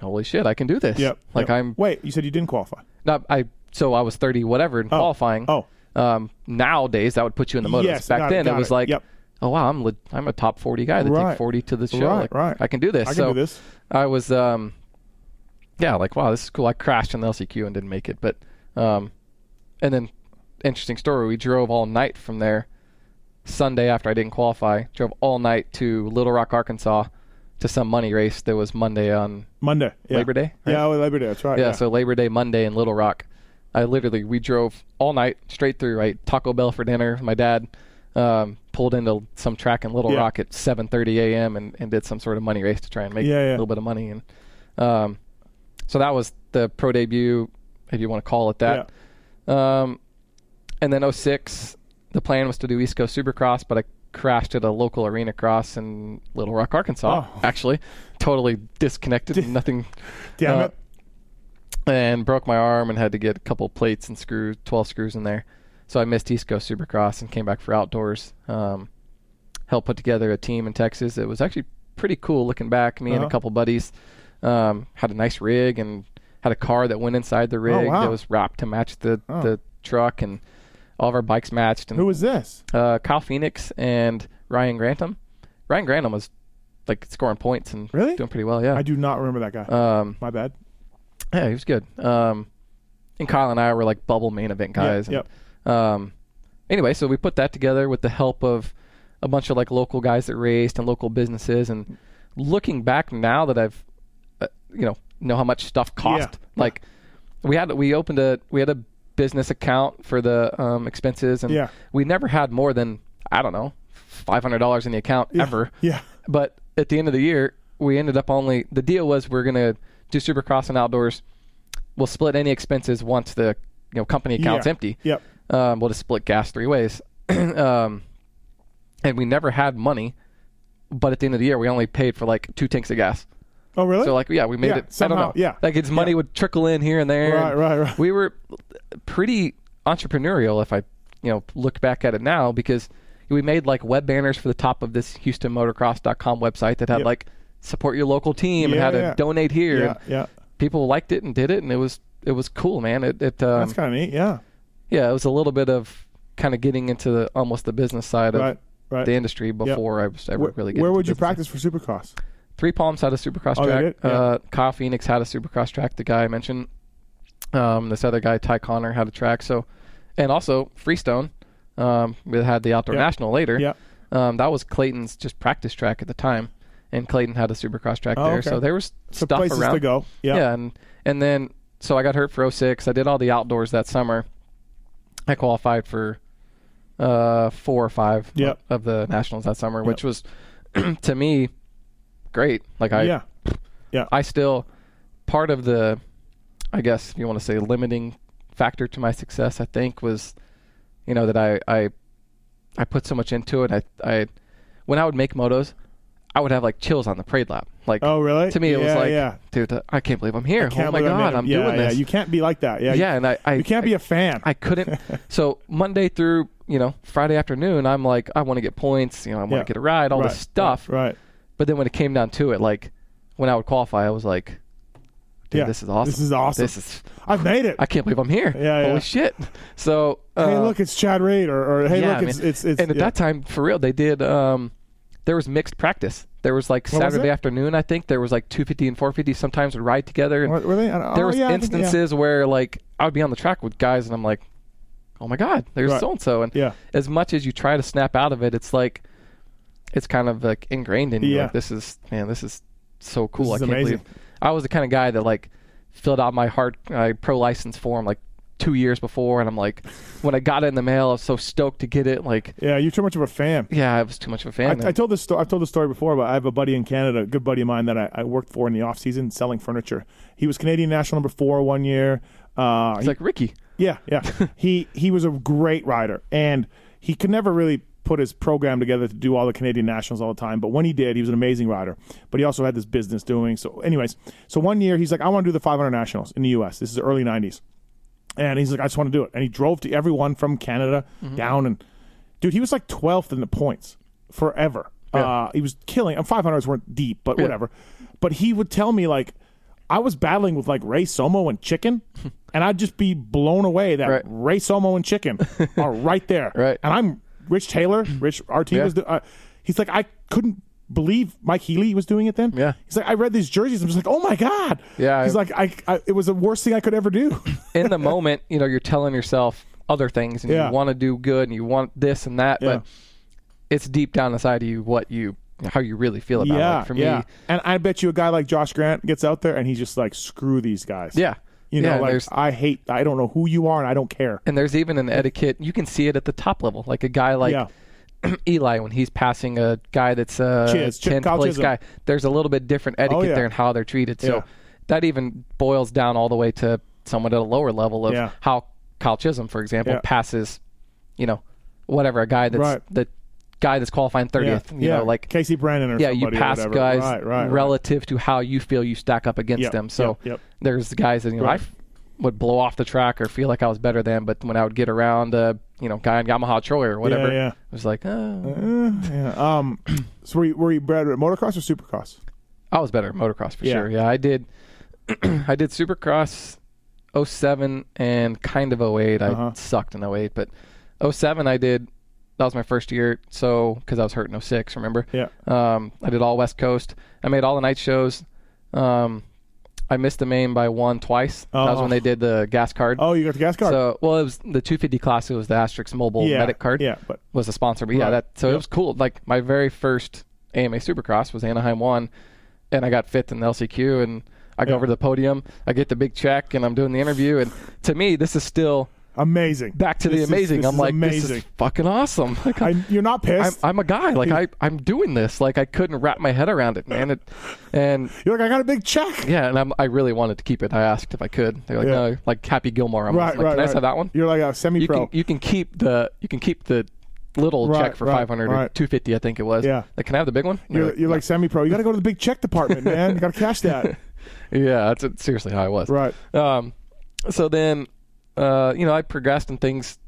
holy shit, I can do this. Yep. Like yep. I'm Wait, you said you didn't qualify. not. I so I was 30 whatever in qualifying. Oh. Um, nowadays that would put you in the motos. Yes, Back got it, then it, was it. like, Yep. oh wow, I'm le- I'm a top 40 guy that Right. take 40 to the show. Right, Like, right. I can do this. I can so do this. I was um, yeah, like wow, this is cool. I crashed in the LCQ and didn't make it, but um, and then interesting story. We drove all night from there. Sunday after I didn't qualify, drove all night to Little Rock, Arkansas, to some money race that was Monday on Monday. Yeah. Labor Day. right? Yeah, oh, Labor Day. That's right. yeah, Yeah. So Labor Day Monday in Little Rock. I literally we drove all night straight through. Right, Taco Bell for dinner. My dad um, pulled into some track in Little Yeah. Rock at 7:30 a.m. And, and did some sort of money race to try and make Yeah, yeah. a little bit of money. And um, so that was the pro debut, if you want to call it that. Um, and then 06, the plan was to do East Coast Supercross, but I crashed at a local arena cross in Little Rock, Arkansas. Oh. Actually, totally disconnected. nothing. Damn uh, it. And broke my arm and had to get a couple plates and screws, 12 screws in there. So I missed East Coast Supercross and came back for outdoors. Um, helped put together a team in Texas. It was actually pretty cool looking back. Me and Uh-huh. a couple buddies um, had a nice rig and had a car that went inside the rig Oh, wow. that was wrapped to match the, Oh. the truck and all of our bikes matched. And Who was this? uh, Kyle Phoenix and Ryan Grantham. Ryan Grantham was like scoring points and Really? doing pretty well. Yeah. I do not remember that guy. um, My bad. Yeah, he was good. Um, and Kyle and I were like bubble main event guys. Yeah, and, Um, anyway, so we put that together with the help of a bunch of like local guys that raced and local businesses. And looking back now that I've, uh, you know, know how much stuff cost. Yeah. Like we had we opened a we had a business account for the um, expenses, and Yeah. we never had more than I don't know five hundred dollars in the account Yeah. ever. Yeah. But at the end of the year, we ended up only the deal was we're gonna do Supercross and outdoors. We'll split any expenses once the you know company account's Yeah. empty. Yep. Um, we'll just split gas three ways. um, and we never had money, but at the end of the year, we only paid for like two tanks of gas. Oh, really? So like, yeah, we made Yeah, it. I don't know. yeah. like its money Yeah. would trickle in here and there. Right, and right, right. We were pretty entrepreneurial, if I, you know, look back at it now, because we made like web banners for the top of this HoustonMotocross.com website that had Yep. like support your local team and Yeah, how to yeah. donate here. yeah, yeah. people liked it and did it, and it was it was cool, man. It it um, That's kind of neat. Yeah. yeah, it was a little bit of kind of getting into the almost the business side of Right. Right. the industry before I was ever Where, really. Getting where would you practice for Supercross? Three Palms had a Supercross Oh, track. Yeah. Uh, Kyle Phoenix had a Supercross track. The guy I mentioned. Um, this other guy, Ty Connor, had a track. So, and also Freestone, um, we had the outdoor Yeah. national later. Yeah. Um, that was Clayton's just practice track at the time, and Clayton had a Supercross track Oh, there. okay. So there was So stuff places around. to go. Yeah. Yeah, and and then so I got hurt for 06. I did all the outdoors that summer. I qualified for uh four or five Yep. of the nationals that summer, which was to me great. Like I yeah. Yeah. I still part of the I guess if you want to say limiting factor to my success I think was you know that I I I put so much into it. I I when I would make motos, I would have like chills on the parade lap. Like Oh, really? to me it was like yeah. dude, I can't believe I'm here. Oh my believe I made god. I'm yeah, doing yeah. this. You can't be like that. Yeah. yeah, and I, I You can't I, be a fan. I couldn't. so Monday through you know Friday afternoon, I'm like I want to get points. You know I want to Yeah. get a ride, all right, this stuff. Right. right. But then when it came down to it, like when I would qualify, I was like, dude, Yeah. this is awesome. This is awesome. This is. I've made it. I can't believe I'm here. Yeah, Holy yeah. shit. So hey, uh, look, it's Chad Reed, or, or hey, yeah, look, it's, it's it's and at yeah. that time, for real, they did. Um, there was mixed practice. There was like What Saturday it? afternoon. I think there was like 250 and 450. Sometimes would ride together. And Were- they? Oh, there was yeah, I think- yeah. instances where like I would be on the track with guys, and I'm like, oh my god, there's so and so. And Yeah. as much as you try to snap out of it, it's like it's kind of like ingrained in you. Yeah. Like, this is man, this is so cool. This is I can't amazing. believe I was the kind of guy that like filled out my hard uh, pro license form like two years before, and I'm like, when I got it in the mail, I was so stoked to get it. Like, Yeah, you're too much of a fan. yeah, I was too much of a fan. I, I told this story. I've told this story before, but I have a buddy in Canada, a good buddy of mine that I, I worked for in the off season selling furniture. He was Canadian national number four one year. Uh, it's he- like Ricky. yeah, yeah. he he was a great rider, and he could never really put his program together to do all the Canadian nationals all the time. But when he did, he was an amazing rider. But he also had this business doing. So, anyways, so one year he's like, I want to do the 500 nationals in the U.S. This is the early 90s, and he's like, I just want to do it. And he drove to everyone from Canada down, and dude, he was like 12th in the points forever. Uh, he was killing. And 500s weren't deep, but Yeah. whatever. But he would tell me like. I was battling with like Ray Somo and Chicken, and I'd just be blown away that Right. Ray Somo and Chicken are right there. Right. And I'm Rich Taylor. Rich, our team Yeah. was. do- Uh, he's like, I couldn't believe Mike Healy was doing it then. Yeah. He's like, I read these jerseys. I'm just like, oh my god. Yeah, He's I- like, I, I, it was the worst thing I could ever do. in the moment, you know, you're telling yourself other things and Yeah. you want to do good and you want this and that, Yeah. but it's deep down inside of you what you how you really feel about yeah. it. For yeah. me, And I bet you a guy like Josh Grant gets out there and he's just like, screw these guys. yeah. You know, and like I hate. I don't know who you are, and I don't care. and there's even an etiquette. You can see it at the top level, like a guy like yeah. Eli when he's passing a guy that's uh, a Chiz, 10th Kyle place Chisholm. guy. There's a little bit different oh, etiquette Oh, yeah. there and how they're treated. So Yeah. that even boils down all the way to someone at a lower level of Yeah. how Kyle Chisholm, for example, Yeah. passes, you know, whatever a guy that's Right. the guy that's qualifying thirtieth. You know, like Casey Brandon or yeah, you somebody or pass whatever. guys right, right, right. relative to how you feel you stack up against Yep, them. So yep, yep. there's the guys that you know Right. f- would blow off the track or feel like I was better than. But when I would get around, uh, you know, guy in Yamaha Troy or whatever, yeah. it was like, oh, Uh, yeah. Um, so were you, were you better at motocross or supercross? I was better at motocross for Yeah. sure. Yeah, I did. I did Supercross 07 and kind of 08. I Uh-huh. sucked in 08, but 07 I did. That was my first year, so because I was hurt in 06, remember? Yeah. Um, I did all West Coast. I made all the night shows. Um, I missed the main by one twice. That was Oh. when they oh. did the gas card. Oh, you got the gas card. So, well, it was the 250 class. It was the Asterisk Mobile yeah, Medic card Yeah, but was the sponsor. But yeah, that so Yep. it was cool. Like my very first AMA Supercross was Anaheim one, and I got fifth in the LCQ. And I go over to the podium, I get the big check, and I'm doing the interview. And to me, this is still amazing. back to the This is- amazing. this I'm is like, this amazing. is fucking awesome. Like, I, you're not I'm, pissed. I'm a guy. Like I, I'm doing this. Like I couldn't wrap my head around it, man. It, and you're like, I got a big check. yeah, and I'm, I really wanted to keep it. I asked if I could. They're like, Yeah. no, like Happy Gilmore. I'm Right, like, right, can I right. just have that one? You're like a semi-pro. can you can keep the you can keep the little Right, check for right, 500 or 250 I think it was. Yeah. Like, can I have the big one? You're, you're like semi-pro. You got to go to the big check department, man. You got to cash that. yeah, that's seriously how I was. Right. Um, so then, uh, you know, I progressed and things.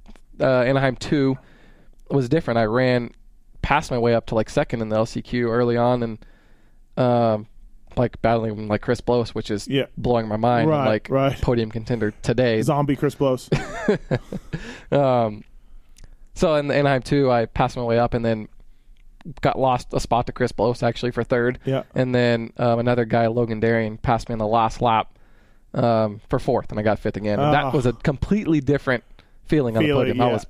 Uh, Anaheim two was different. I ran past my way up to like second in the LCQ early on, and um, like battling like Chris Blose, which is Yeah. blowing my mind. Right, like right. podium contender today. Zombie Chris Blose. Um, so in the Anaheim two, I passed my way up and then got lost a spot to Chris Blose actually for third. Yeah. And then um, another guy, Logan Darian, passed me in the last lap um, for fourth, and I got fifth again. And that was a completely different feeling on Feeling, the podium. yeah. I was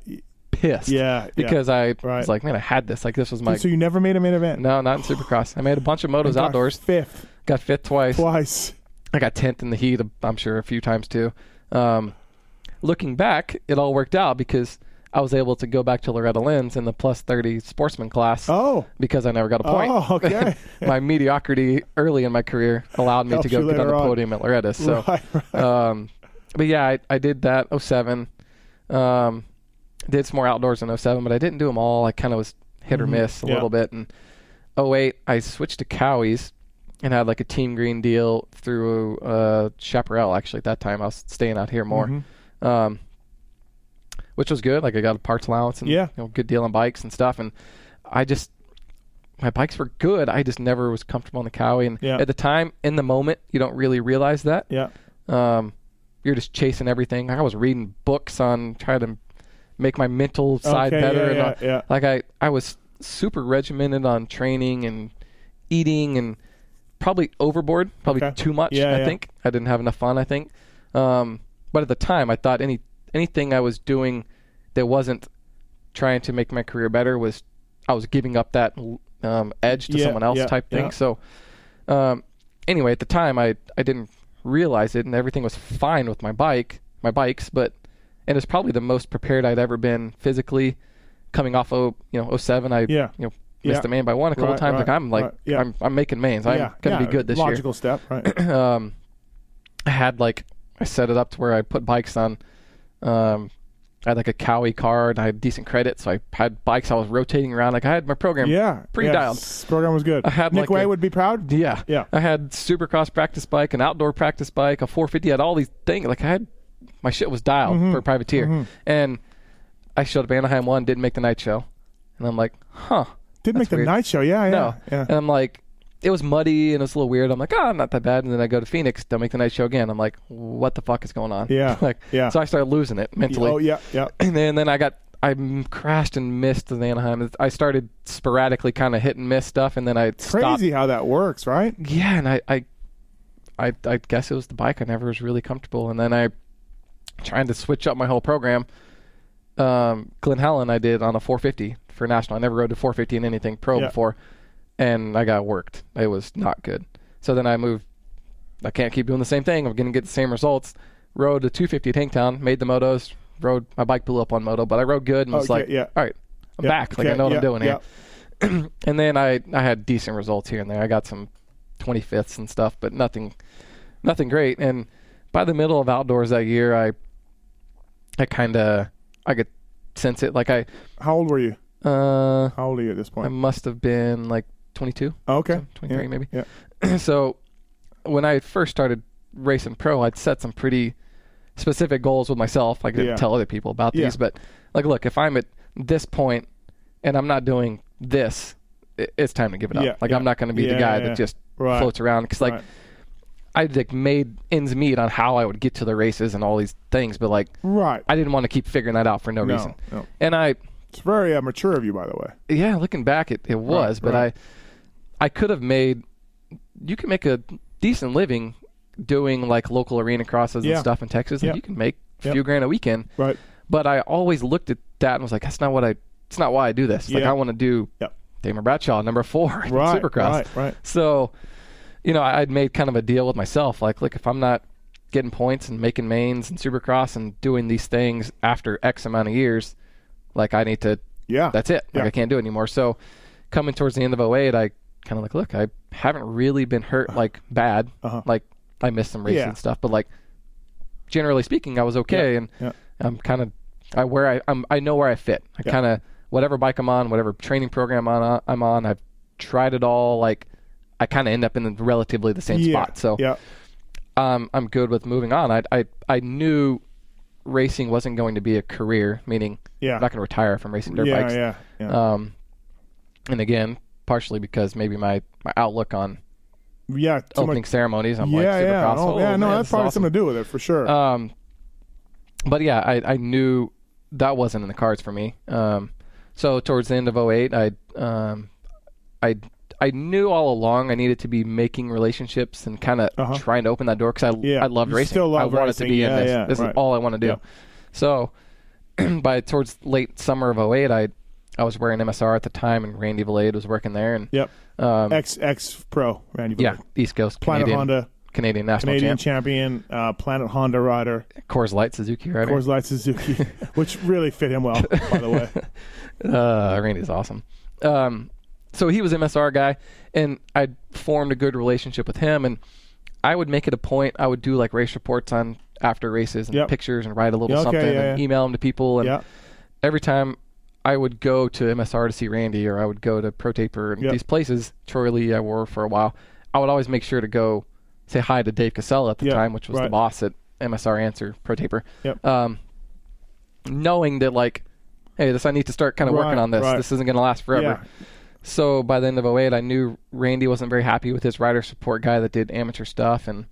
pissed. Yeah, yeah. Because I Right. was like, man, I had this. Like this was my so you never made a main event? no, not in Supercross. I made a bunch of motos Got outdoors. Fifth. Got fifth twice. Twice. I got tenth in the heat. I'm sure a few times too. Um, looking back, it all worked out because I was able to go back to Loretta Lynn's in the plus thirty sportsman class Oh. because I never got a point. Oh, okay. my mediocrity early in my career allowed me Helps to go get on the on. podium at Loretta. So, Right, right. um, but yeah, I, I did that 07. Um, did some more outdoors in 07, but I didn't do them all. I kind of was hit or miss a Mm-hmm. Yeah. little bit. And 08, I switched to Cowies and had like a team green deal through uh, Chaparral. Actually, at that time, I was staying out here more, Mm-hmm. um, which was good. Like I got a parts allowance and Yeah. you know, good deal on bikes and stuff. And I just my bikes were good. I just never was comfortable on the Cowie. And Yeah. at the time, in the moment, you don't really realize that. yeah. Um, you're just chasing everything. I was reading books on trying to make my mental side Okay, better. yeah, and yeah, yeah. Like I, I was super regimented on training and eating and probably overboard, probably Okay. too much. Yeah, I think I didn't have enough fun. I think. Um, but at the time, I thought any anything I was doing that wasn't trying to make my career better was I was giving up that um, edge to Yeah, someone else yeah, type thing. yeah. So um, anyway, at the time, I I didn't realize it, and everything was fine with my bike, my bikes, but and it's probably the most prepared I'd ever been physically, coming off of you know 07. I Yeah. you know missed Yeah. the main by one a couple Right, times. right, like I'm like right, yeah. I'm I'm making mains. I'm yeah. gonna be good this year. Logical step, right? um, I had like I set it up to where I put bikes on. Um, I had like a Cowie card. I had decent credit, so I had bikes I was rotating around. Like I had my program yeah. pretty yeah. dialed. s- Program was good. I had Nick like Wey a- would be proud. Yeah. Yeah. I had supercross practice bike, an outdoor practice bike, a 450. I had all these things. Like I had my shit was dialed Mm-hmm. for a privateer. And I showed up Anaheim one, didn't make the night show. And I'm like, huh. didn't make the weird. night show. Yeah, yeah. No. Yeah. And I'm like, it was muddy and it was a little weird. I'm like, oh, not that bad. And then I go to Phoenix, don't make the night show again. I'm like, what the fuck is going on? Yeah, like, yeah. So I started losing it mentally. Oh, yeah, yeah. And then, then I got I crashed and missed the Anaheim. I started sporadically kind of hit and miss stuff, and then I stopped. Crazy how that works, right? Yeah, and I, I, I, I guess it was the bike. I never was really comfortable, and then I trying to switch up my whole program. Um, Glen Helen, I did on a 450 for national. I never rode a 450 in anything pro Yeah. before, and I got worked. It was not good. So then I moved. I can't keep doing the same thing. I'm going to get the same results. Rode a 250 at Hangtown, made the motos. Rode my bike blew up on moto, but I rode good and was Okay, like, yeah. all right, I'm Yeah, back. Like I know what I'm doing here. and then I I had decent results here and there. I got some 25ths and stuff, but nothing nothing great. And by the middle of outdoors that year, I I kind of I could sense it. Like I How old were you? uh How old are you at this point? I must have been like 22, Oh, okay. 23 Yeah, maybe. Yeah. so when I first started racing pro, I'd set some pretty specific goals with myself. I could Yeah. tell other people about Yeah. these, but like, look, if I'm at this point and I'm not doing this, i- it's time to give it up. Yeah, like yeah. I'm not going to be Yeah, the guy yeah, yeah. that just Right. floats around because like Right. I like made ends meet on how I would get to the races and all these things, but like Right. I didn't want to keep figuring that out for no, No, reason. no. And I, It's very uh, mature of you, by the way. yeah, looking back, it, it was, but right. I, I could have made. You can make a decent living doing like local arena crosses Yeah. and stuff in Texas, Yeah. and you can make a Yep. few grand a weekend. Right. But I always looked at that and was like, that's not what I. It's not why I do this. Like I want to do Yep. Damon Bradshaw number four in Right. Supercross. Right. Right. So, you know, I'd made kind of a deal with myself. Like, look, if I'm not getting points and making mains and supercross and doing these things after X amount of years, like I need to. Yeah. That's it. Like Yeah. I can't do it anymore. So, coming towards the end of 08, I kind of like, look, I haven't really been hurt like bad. Uh-huh. Like I missed some races Yeah. and stuff, but like generally speaking, I was okay, Yeah. and Yeah. I'm kind of I where I I'm, I know where I fit. I kind of whatever bike I'm on, whatever training program I'm on, I'm on. I've tried it all. Like I kind of end up in relatively the same spot. So yeah. um, I'm good with moving on. I I I knew racing wasn't going to be a career, meaning Yeah. I'm not going to retire from racing dirt yeah, bikes. yeah. Yeah. Um, and again, partially because maybe my my outlook on yeah. Opening ceremonies. I'm Yeah. like Yeah. Supercross. Oh, oh, yeah. No, man, that's probably awesome. something to do with it for sure. Um, but yeah, I, I knew that wasn't in the cards for me. Um, so towards the end of 08, I, um, I, I knew all along I needed to be making relationships and kind of Uh-huh. trying to open that door because I, Yeah, I loved you racing. still love I wanted racing. to be Yeah, in this. yeah, this right. is all I want to do. Yeah. So by towards late summer of 08, I, I was wearing MSR at the time, and Randy Valade was working there, and yep. um, Ex ex pro Randy. yeah, Villard. East Coast Planet Canadian Honda, Canadian national Canadian champ, champion, uh, Planet Honda rider, Coors Light Suzuki rider. Coors Light Suzuki, which really fit him well, by the way. Uh, Randy's awesome. Um, so he was MSR guy, and I formed a good relationship with him. And I would make it a point. I would do like race reports on after races and Yep. pictures and write a little Yeah, okay, something yeah, and yeah. email them to people. And Yeah. every time I would go to MSR to see Randy, or I would go to Pro Taper and Yep. these places, Troy Lee, I wore for a while. I would always make sure to go say hi to Dave Casella at the Yeah, time, which was the boss at MSR Answer Pro Taper. Yep. Um, knowing that like, hey, this I need to start kind of Right, working on this. right. This isn't going to last forever. Yeah. So by the end of 08, I knew Randy wasn't very happy with his rider support guy that did amateur stuff, and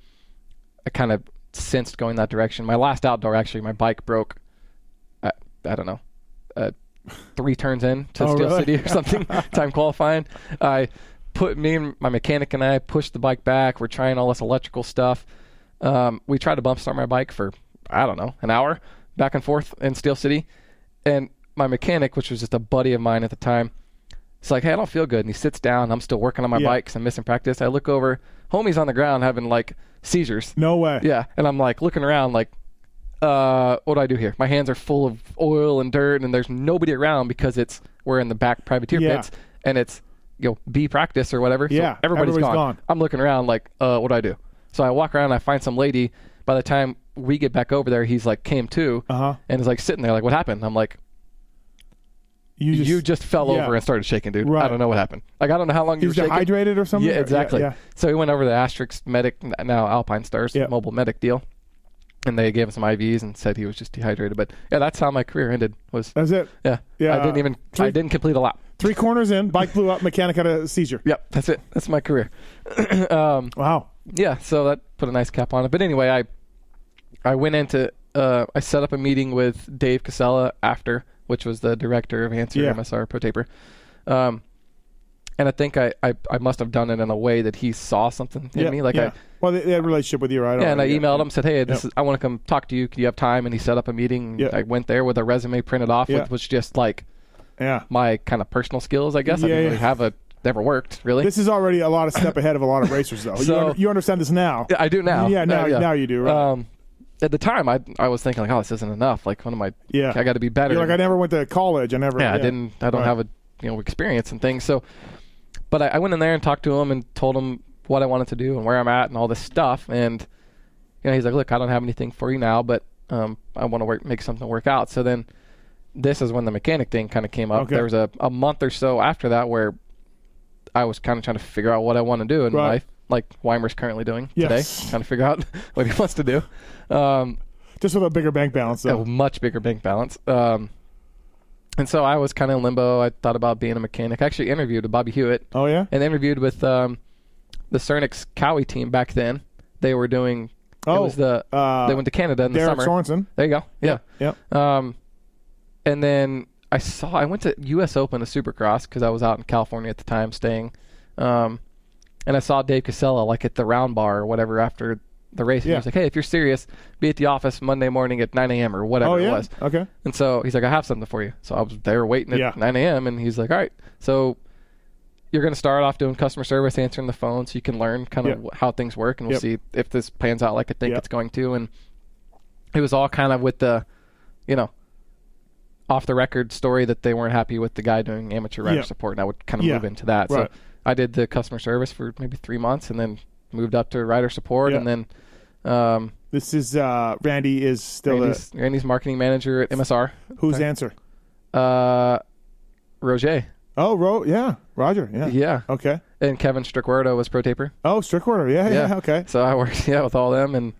I kind of sensed going that direction. My last outdoor, actually, my bike broke. I, I don't know, uh, three turns in to Oh, Steel really? City or something. time qualifying. I put me and my mechanic and I pushed the bike back. We're trying all this electrical stuff. Um, we tried to bump start my bike for I don't know an hour back and forth in Steel City, and my mechanic, which was just a buddy of mine at the time, it's like, hey, I don't feel good. And he sits down. I'm still working on my Yeah. bike 'cause I'm missing practice. I look over, homie's on the ground having like seizures. No way. Yeah, and I'm like looking around, like, uh, what do I do here? My hands are full of oil and dirt, and there's nobody around because it's we're in the back privateer Yeah. pits, and it's you know B practice or whatever. So Yeah, everybody's, everybody's gone. gone. I'm looking around like, uh, what do I do? So I walk around, and I find some lady. By the time we get back over there, he's like came to, Uh-huh. and is like sitting there, like, what happened? I'm like, You just, you just fell yeah. over and started shaking, dude. Right. I don't know what happened. Like I don't know how long you were shaking. dehydrated or something? Yeah, exactly. Yeah. So he went over to the Asterisk Medic, now Alpine Stars, Yeah. mobile medic deal, and they gave him some IVs and said he was just dehydrated. But yeah, that's how my career ended. Was That's it. yeah, Yeah, I didn't even three- I didn't complete a lap. Three corners in, bike blew up, mechanic had a seizure. Yep, that's it. That's my career. um, Wow. yeah, so that put a nice cap on it. But anyway, I I went into uh, I set up a meeting with Dave Casella after, which was the director of Answer Yeah. MSR Pro Taper. Um, and I think I, I, I must have done it in a way that he saw something in yeah, me. Like yeah. I well, they, had a relationship with you, right? yeah, and I emailed him said, "Hey, this is I want to come talk to you. Can you have time?" And he set up a meeting. Yeah. I went there with a resume printed off, Yeah. which was just like Yeah. my kind of personal skills. I guess I Yeah, didn't yeah. really have a never worked really. This is already a lot of step ahead of a lot of racers, though. you, So- under, you understand this now. Yeah, I do now. Yeah, now, Uh, now you do, right? Um, at the time, I I was thinking like, oh, this isn't enough. Like, what am I? Yeah. I got to be better. You're like, I never went to college. I never. yeah, I didn't. I don't Right. have a you know experience and things. So, but I, I went in there and talked to him and told him what I wanted to do and where I'm at and all this stuff. And you know, he's like, look, I don't have anything for you now, but um, I want to work, make something work out. So then, this is when the mechanic thing kind of came up. Okay. There was a a month or so after that where I was kind of trying to figure out what I want to do in Right. life, like Weimer's currently doing Yes. today, trying to figure out what he wants to do. Um, Just with a bigger bank balance, though. a much bigger bank balance. Um, and so I was kind of in limbo. I thought about being a mechanic. I actually interviewed with Bobby Hewitt Oh yeah. and interviewed with um, the Cernix Cowie team back then. They were doing. Oh, it was the uh, they went to Canada in the Derek summer. Sorensen. There you go. Yeah. Yeah. Um, and then I saw I went to U.S. Open of Supercross because I was out in California at the time staying, um, and I saw Dave Casella like at the round bar or whatever after the race. And Yeah. he was like, "Hey, if you're serious, be at the office Monday morning at 9 a.m. or whatever Oh it yeah. was." Okay. And so he's like, "I have something for you." So I was there waiting at Yeah. 9 a.m. and he's like, "All right, so." You're going to start off doing customer service, answering the phone, so you can learn kind of Yep. how things work, and we'll Yep. see if this pans out like I think Yep. it's going to. And it was all kind of with the, you know, off the record story that they weren't happy with the guy doing amateur rider support, and I would kind of move into that. Right. So I did the customer service for maybe three months, and then moved up to rider support, Yeah. and then um, This is uh, Randy is still Randy's, Randy's marketing manager at MSR. whose answer? Uh, Roger, Oh, Ro. Yeah, Roger. Yeah. yeah, Okay. and Kevin Strickwerdo was pro taper. Oh, Strickwater. Yeah, yeah. Yeah. Okay. So I worked yeah with all them and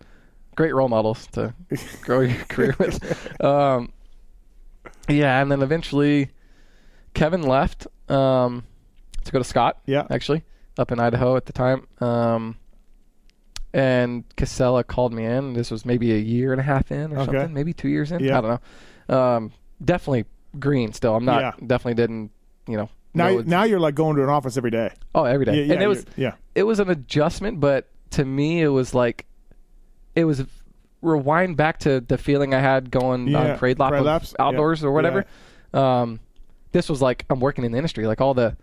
great role models to grow your career with. Um, yeah, and then eventually Kevin left um, to go to Scott. Yeah. actually up in Idaho at the time. Um, and Casella called me in. This was maybe a year and a half in or Okay. something, maybe two years in. Yeah. I don't know. Um, definitely green still. I'm not Yeah. definitely didn't you know. Now, know now you're like going to an office every day. oh every day, Yeah, and it was yeah. it was an adjustment, but to me, it was like it was rewind back to the feeling I had going Yeah, on parade lap parade laps, outdoors or whatever. Um, this was like I'm working in the industry, like all the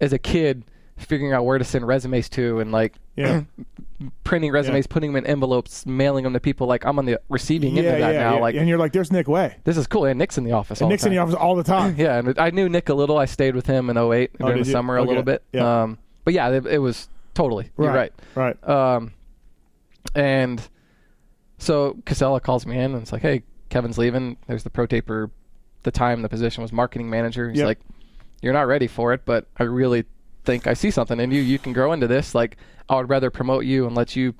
as a kid figuring out where to send resumes to and like Yeah. printing resumes, putting them in envelopes, mailing them to people. Like I'm on the receiving end yeah, of that yeah, now. yeah. Like and you're like, there's Nick Wey. this is cool. And Nick's in the office. all And the Nick's in the office all the time. Yeah, and I knew Nick a little. I stayed with him in 08 Oh, during the you? summer a little bit. Yeah. Um, but yeah, it, it was totally. You're right. Right. Um, and so Casella calls me in and it's like, hey, Kevin's leaving. There's the pro taper. The time the position was marketing manager. He's Yep. like, you're not ready for it, but I really think I see something in you. You can grow into this. Like, I would rather promote you and let you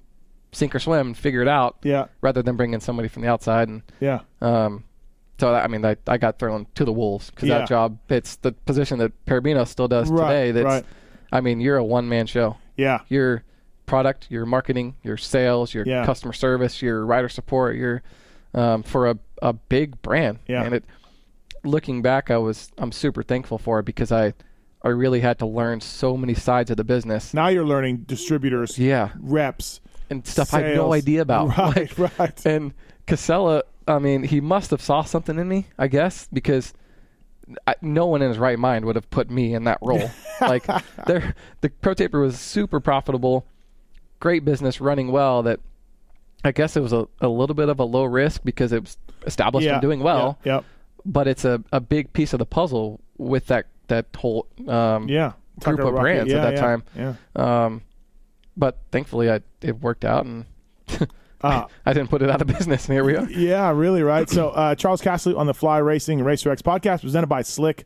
sink or swim and figure it out Yeah. rather than bring in somebody from the outside. And Yeah. um, so I mean, I, I got thrown to the wolves because Yeah. that job, it's the position that Parabino still does Right, today. That's, right. I mean, you're a one man show Yeah. your product, your marketing, your sales, your Yeah. customer service, your rider support, your um, for a, a big brand. Yeah. And it looking back I was I'm super thankful for it because I I really had to learn so many sides of the business. Now you're learning distributors, Yeah. reps, And stuff I had no idea about. Right. right. And Casella, I mean, he must have saw something in me, I guess, because I, no one in his right mind would have put me in that role. like, there, the Pro Taper was super profitable, great business, running well. That I guess it was a, a little bit of a low risk because it was established yeah. and doing well. Yeah. But it's a, a big piece of the puzzle with that that whole um, Yeah. group Tucker of Rocket. brands Yeah, at that yeah, time. Yeah. Um, but thankfully, I, it worked out and. Uh, I didn't put it out of business, and here we are. Yeah, really, right? So, uh, Charles Castloo on the Fly Racing Racer X podcast, presented by Slick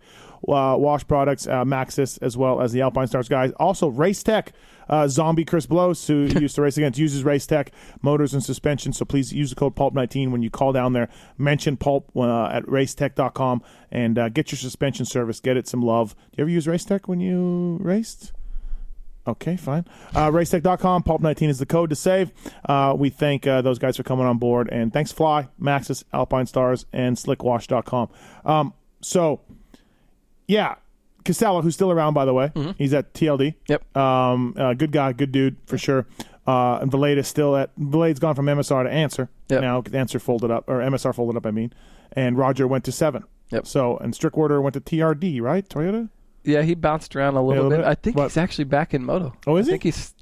uh, Wash Products, uh, Maxxis, as well as the Alpine Stars guys. Also, Race Tech, uh, Zombie Chris Blose, who used to race against, uses Race Tech motors and suspension. So, please use the code PULP19 when you call down there. Mention Pulp uh, at racetech.com and uh, get your suspension service. Get it some love. Do you ever use Race Tech when you raced? Okay, fine. Uh, racetech.com, pulp19 is the code to save. Uh, we thank uh, those guys for coming on board. And thanks, Fly, Maxxis, Alpine Stars, and slickwash.com. Um, so, yeah, Casella, who's still around, by the way, he's at TLD. Yep. Um, uh, good guy, good dude, for sure. Uh, and is still at, Valade's gone from MSR to Answer. Yep. Now, Answer folded up, or MSR folded up, I mean. And Roger went to Seven. Yep. So, and Strickwater went to TRD, right? Toyota? Yeah, he bounced around a little, little bit. bit? I think he's actually back in moto. Oh, is I he? I think he's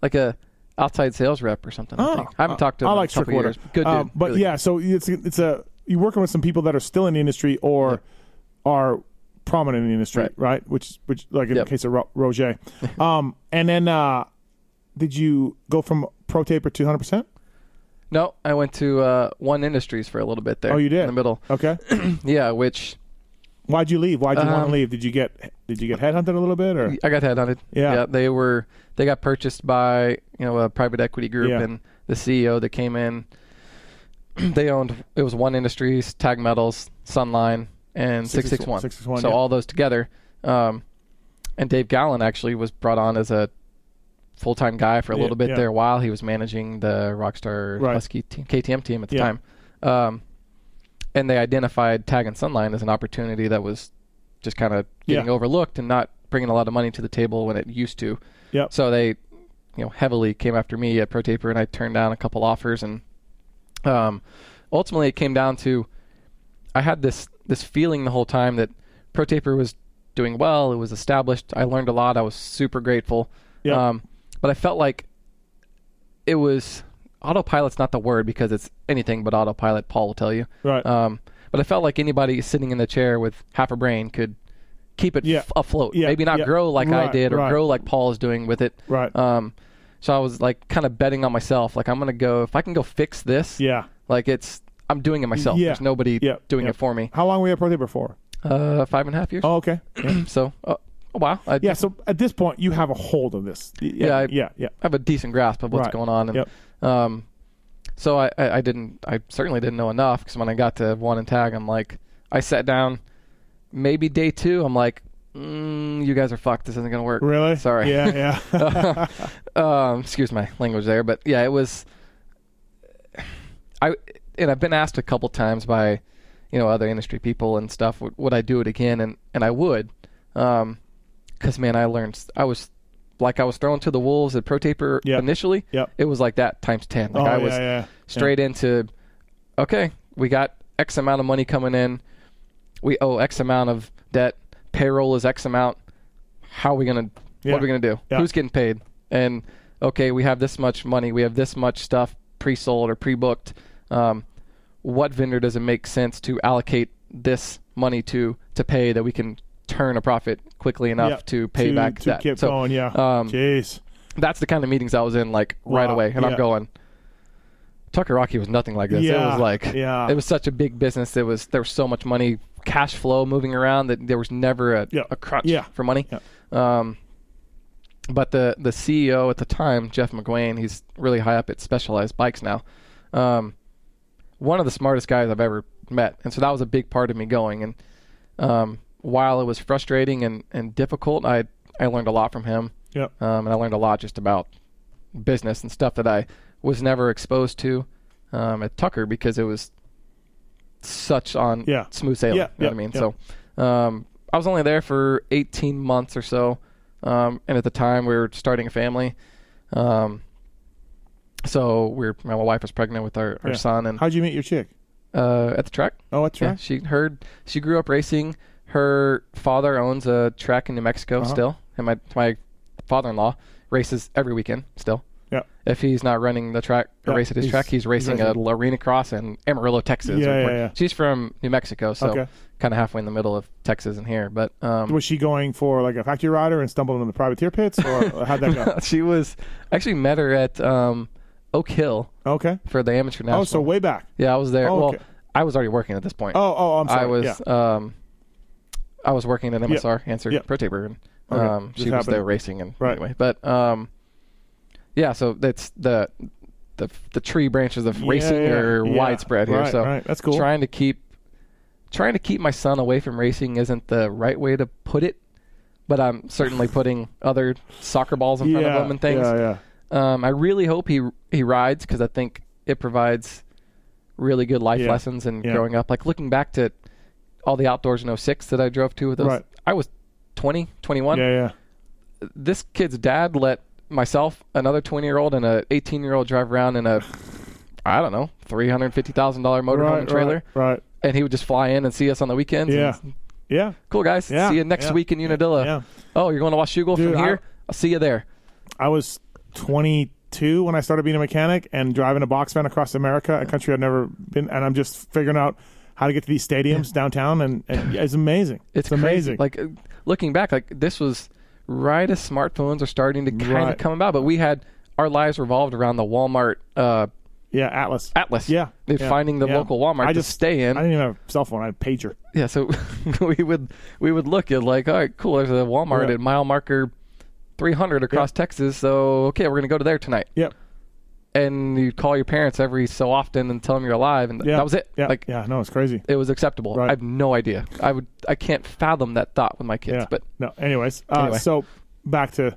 like a outside sales rep or something. I, think. I haven't talked to him I in like a couple Strickwater. years. Good dude. Um, but Really yeah, so it's it's a you're working with some people that are still in the industry or are prominent in the industry, right? Right. Which which like in Yep. the case of Ro- Roger. um, and then uh, did you go from Pro Taper to 100? percent. No, I went to uh, One Industries for a little bit there. Oh, you did? in the middle. Okay. Yeah, which Why'd you leave? Why'd you want to Um, leave? Did you get did you get headhunted a little bit or? I got headhunted. Yeah. they were they got purchased by you know a private equity group, Yeah. and the CEO that came in they owned it was One Industries, Tag Metals, Sunline, and 661, 661. 661, so yeah. all those together. Um, and Dave Gallen actually was brought on as a full time guy for a Yeah, little bit yeah. there while he was managing the Rockstar Right. Husky team, KTM team at the Yeah. time. Um, and they identified Tag and Sunline as an opportunity that was just kind of getting Yeah. overlooked and not bringing a lot of money to the table when it used to. Yep. So they, you know, heavily came after me at ProTaper, and I turned down a couple offers, and um, ultimately it came down to I had this this feeling the whole time that ProTaper was doing well. It was established. I learned a lot. I was super grateful. Yep. Um, but I felt like it was autopilot's not the word because it's anything but autopilot. Paul will tell you. Right. Um, but I felt like anybody sitting in the chair with half a brain could keep it Yeah. f- afloat. Yeah, Maybe not yeah. grow like I did or right. grow like Paul is doing with it. Right. Um, so I was like kind of betting on myself. Like I'm gonna go if I can go fix this. yeah. Like it's I'm doing it myself. Yeah. There's nobody Yeah. doing Yeah. it for me. How long were you at Pro Taper for? Uh, five and a half years. Oh, okay. So uh, while. I, yeah. So at this point, you have a hold of this. Y- Yeah, I- yeah. Yeah. I have a decent grasp of what's Right. going on. And, Yep. Um, so I, I, I didn't. I certainly didn't know enough because when I got to one and tag, I'm like, I sat down. Maybe day two, I'm like, mm, you guys are fucked. This isn't gonna work. Really? Sorry. Yeah. Yeah. um, excuse my language there, but yeah, it was. I and I've been asked a couple times by, you know, other industry people and stuff. Would, would I do it again? And and I would, um, because man, I learned. I was like I was thrown to the wolves at ProTaper Yep. initially. Yep. It was like that times ten. Like oh, I was yeah, yeah. straight into, okay, we got X amount of money coming in. We owe X amount of debt. Payroll is X amount. How are we gonna? Yeah. What are we gonna do? Yeah. Who's getting paid? And okay, we have this much money. We have this much stuff pre-sold or pre-booked. Um, what vendor does it make sense to allocate this money to to pay that we can turn a profit quickly enough Yeah. to pay to, back to that? keep so going. Yeah. um, Jeez. that's the kind of meetings I was in like right away, and Yeah. I'm going. Tucker Rocky was nothing like this. It was like Yeah. it was such a big business. It was there was so much money, cash flow moving around that there was never a, Yeah. a crutch Yeah. for money. Um, but the the CEO at the time, Jeff McGuane, he's really high up at Specialized Bikes now. Um, one of the smartest guys I've ever met, and so that was a big part of me going. And um, while it was frustrating and, and difficult, I I learned a lot from him Yep. um, and I learned a lot just about business and stuff that I was never exposed to um, at Tucker because it was such on Yeah. smooth sailing. Yeah, you know yeah, what I mean? yeah. So um, I was only there for 18 months or so, um, and at the time we were starting a family. Um, so we were, my wife was pregnant with our, our Yeah. son, and How'd you meet your chick? uh, at the track. Oh, that's Yeah, she heard she grew up racing. Her father owns a track in New Mexico Uh-huh. still, and my my father-in-law races every weekend still. Yeah. If he's not running the track or Yeah, race at his he's- track, he's he's racing racing. at Arena Cross in Amarillo, Texas. Yeah, yeah, yeah. She's from New Mexico, so Okay. kind of halfway in the middle of Texas and here. But um, Was she going for like a factory rider and stumbled into the privateer pits, or how'd that go? she was I actually met her at um, Oak Hill Okay. for the amateur national. Oh, so way back. yeah, I was there. Oh, well. I was already working at this point. Oh, oh, I'm sorry. I was Yeah. um, I was working at MSR, answered Yeah. Pro Taper, and Okay. um, she was there racing and Right. anyway. But um, yeah, so that's the the the tree branches of racing Yeah, are yeah. widespread here. Right, so right. That's cool. trying to keep trying to keep my son away from racing isn't the right way to put it, but I'm certainly putting other soccer balls in front yeah, of him and things. Yeah, yeah. Um, I really hope he he rides because I think it provides really good life Yeah. lessons and Yeah. growing up. Like looking back to all the outdoors in 06 that I drove to with those. Right. I was 20, 21. Yeah, yeah. This kid's dad let myself, another 20 year old, and a 18 year old drive around in a, I don't know, three hundred fifty thousand dollar motorhome right, and trailer, Right. right. and he would just fly in and see us on the weekends. Yeah. and, Yeah. cool guys. Yeah, See you next yeah, week in Unadilla. Yeah. Oh, you're going to Washougal Dude, from I- here? I'll see you there. I was 22 when I started being a mechanic and driving a box van across America, a country I'd never been, and I'm just figuring out how to get to these stadiums downtown, and, and it's amazing. It's, amazing. crazy. Like uh, looking back, like this was right as smartphones are starting to kind Right. of come about. But we had our lives revolved around the Walmart uh, yeah, Atlas. Atlas. Yeah, yeah, finding the yeah. local Walmart I to just stay in. I didn't even have a cell phone. I had a pager. yeah, so we would we would look at like, all right, cool. There's a Walmart Yeah. at mile marker 300 across Texas. So okay, we're gonna go to there tonight. Yep. and you call your parents every so often and tell them you're alive, and th- Yeah. that was it. Yeah, Like yeah, no, it's crazy. it was acceptable. Right. I have no idea. I would. I can't fathom that thought with my kids. Yeah, But no. Anyways, uh, Anyway. so back to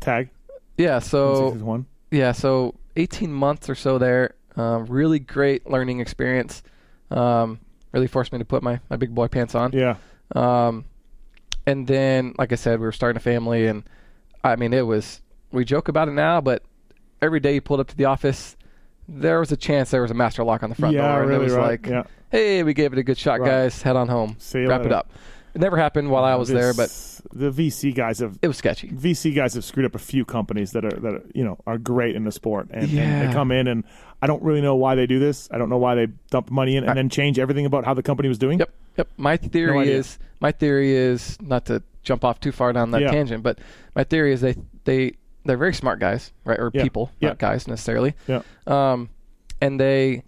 tag yeah. So one. yeah. So 18 months or so there. Um, really great learning experience. Um, really forced me to put my my big boy pants on. Yeah, Um, and then, like I said, we were starting a family, and I mean, it was. We joke about it now, but every day you pulled up to the office, there was a chance there was a master lock on the front yeah, door, and really it was right. like, yeah. "Hey, we gave it a good shot, Right. guys. Head on home. See Wrap it up." It never happened while I uh, was there, but the VC guys have it was sketchy. VC guys have screwed up a few companies that are that are, you know are great in the sport, and, and they come in and I don't really know why they do this. I don't know why they dump money in and I- then change everything about how the company was doing. Yep, yep. My theory idea. is my theory is not to jump off too far down that Yeah. tangent, but my theory is they they they're very smart guys, right? Or Yeah. people, Yeah. not guys necessarily. Yeah. Um, and they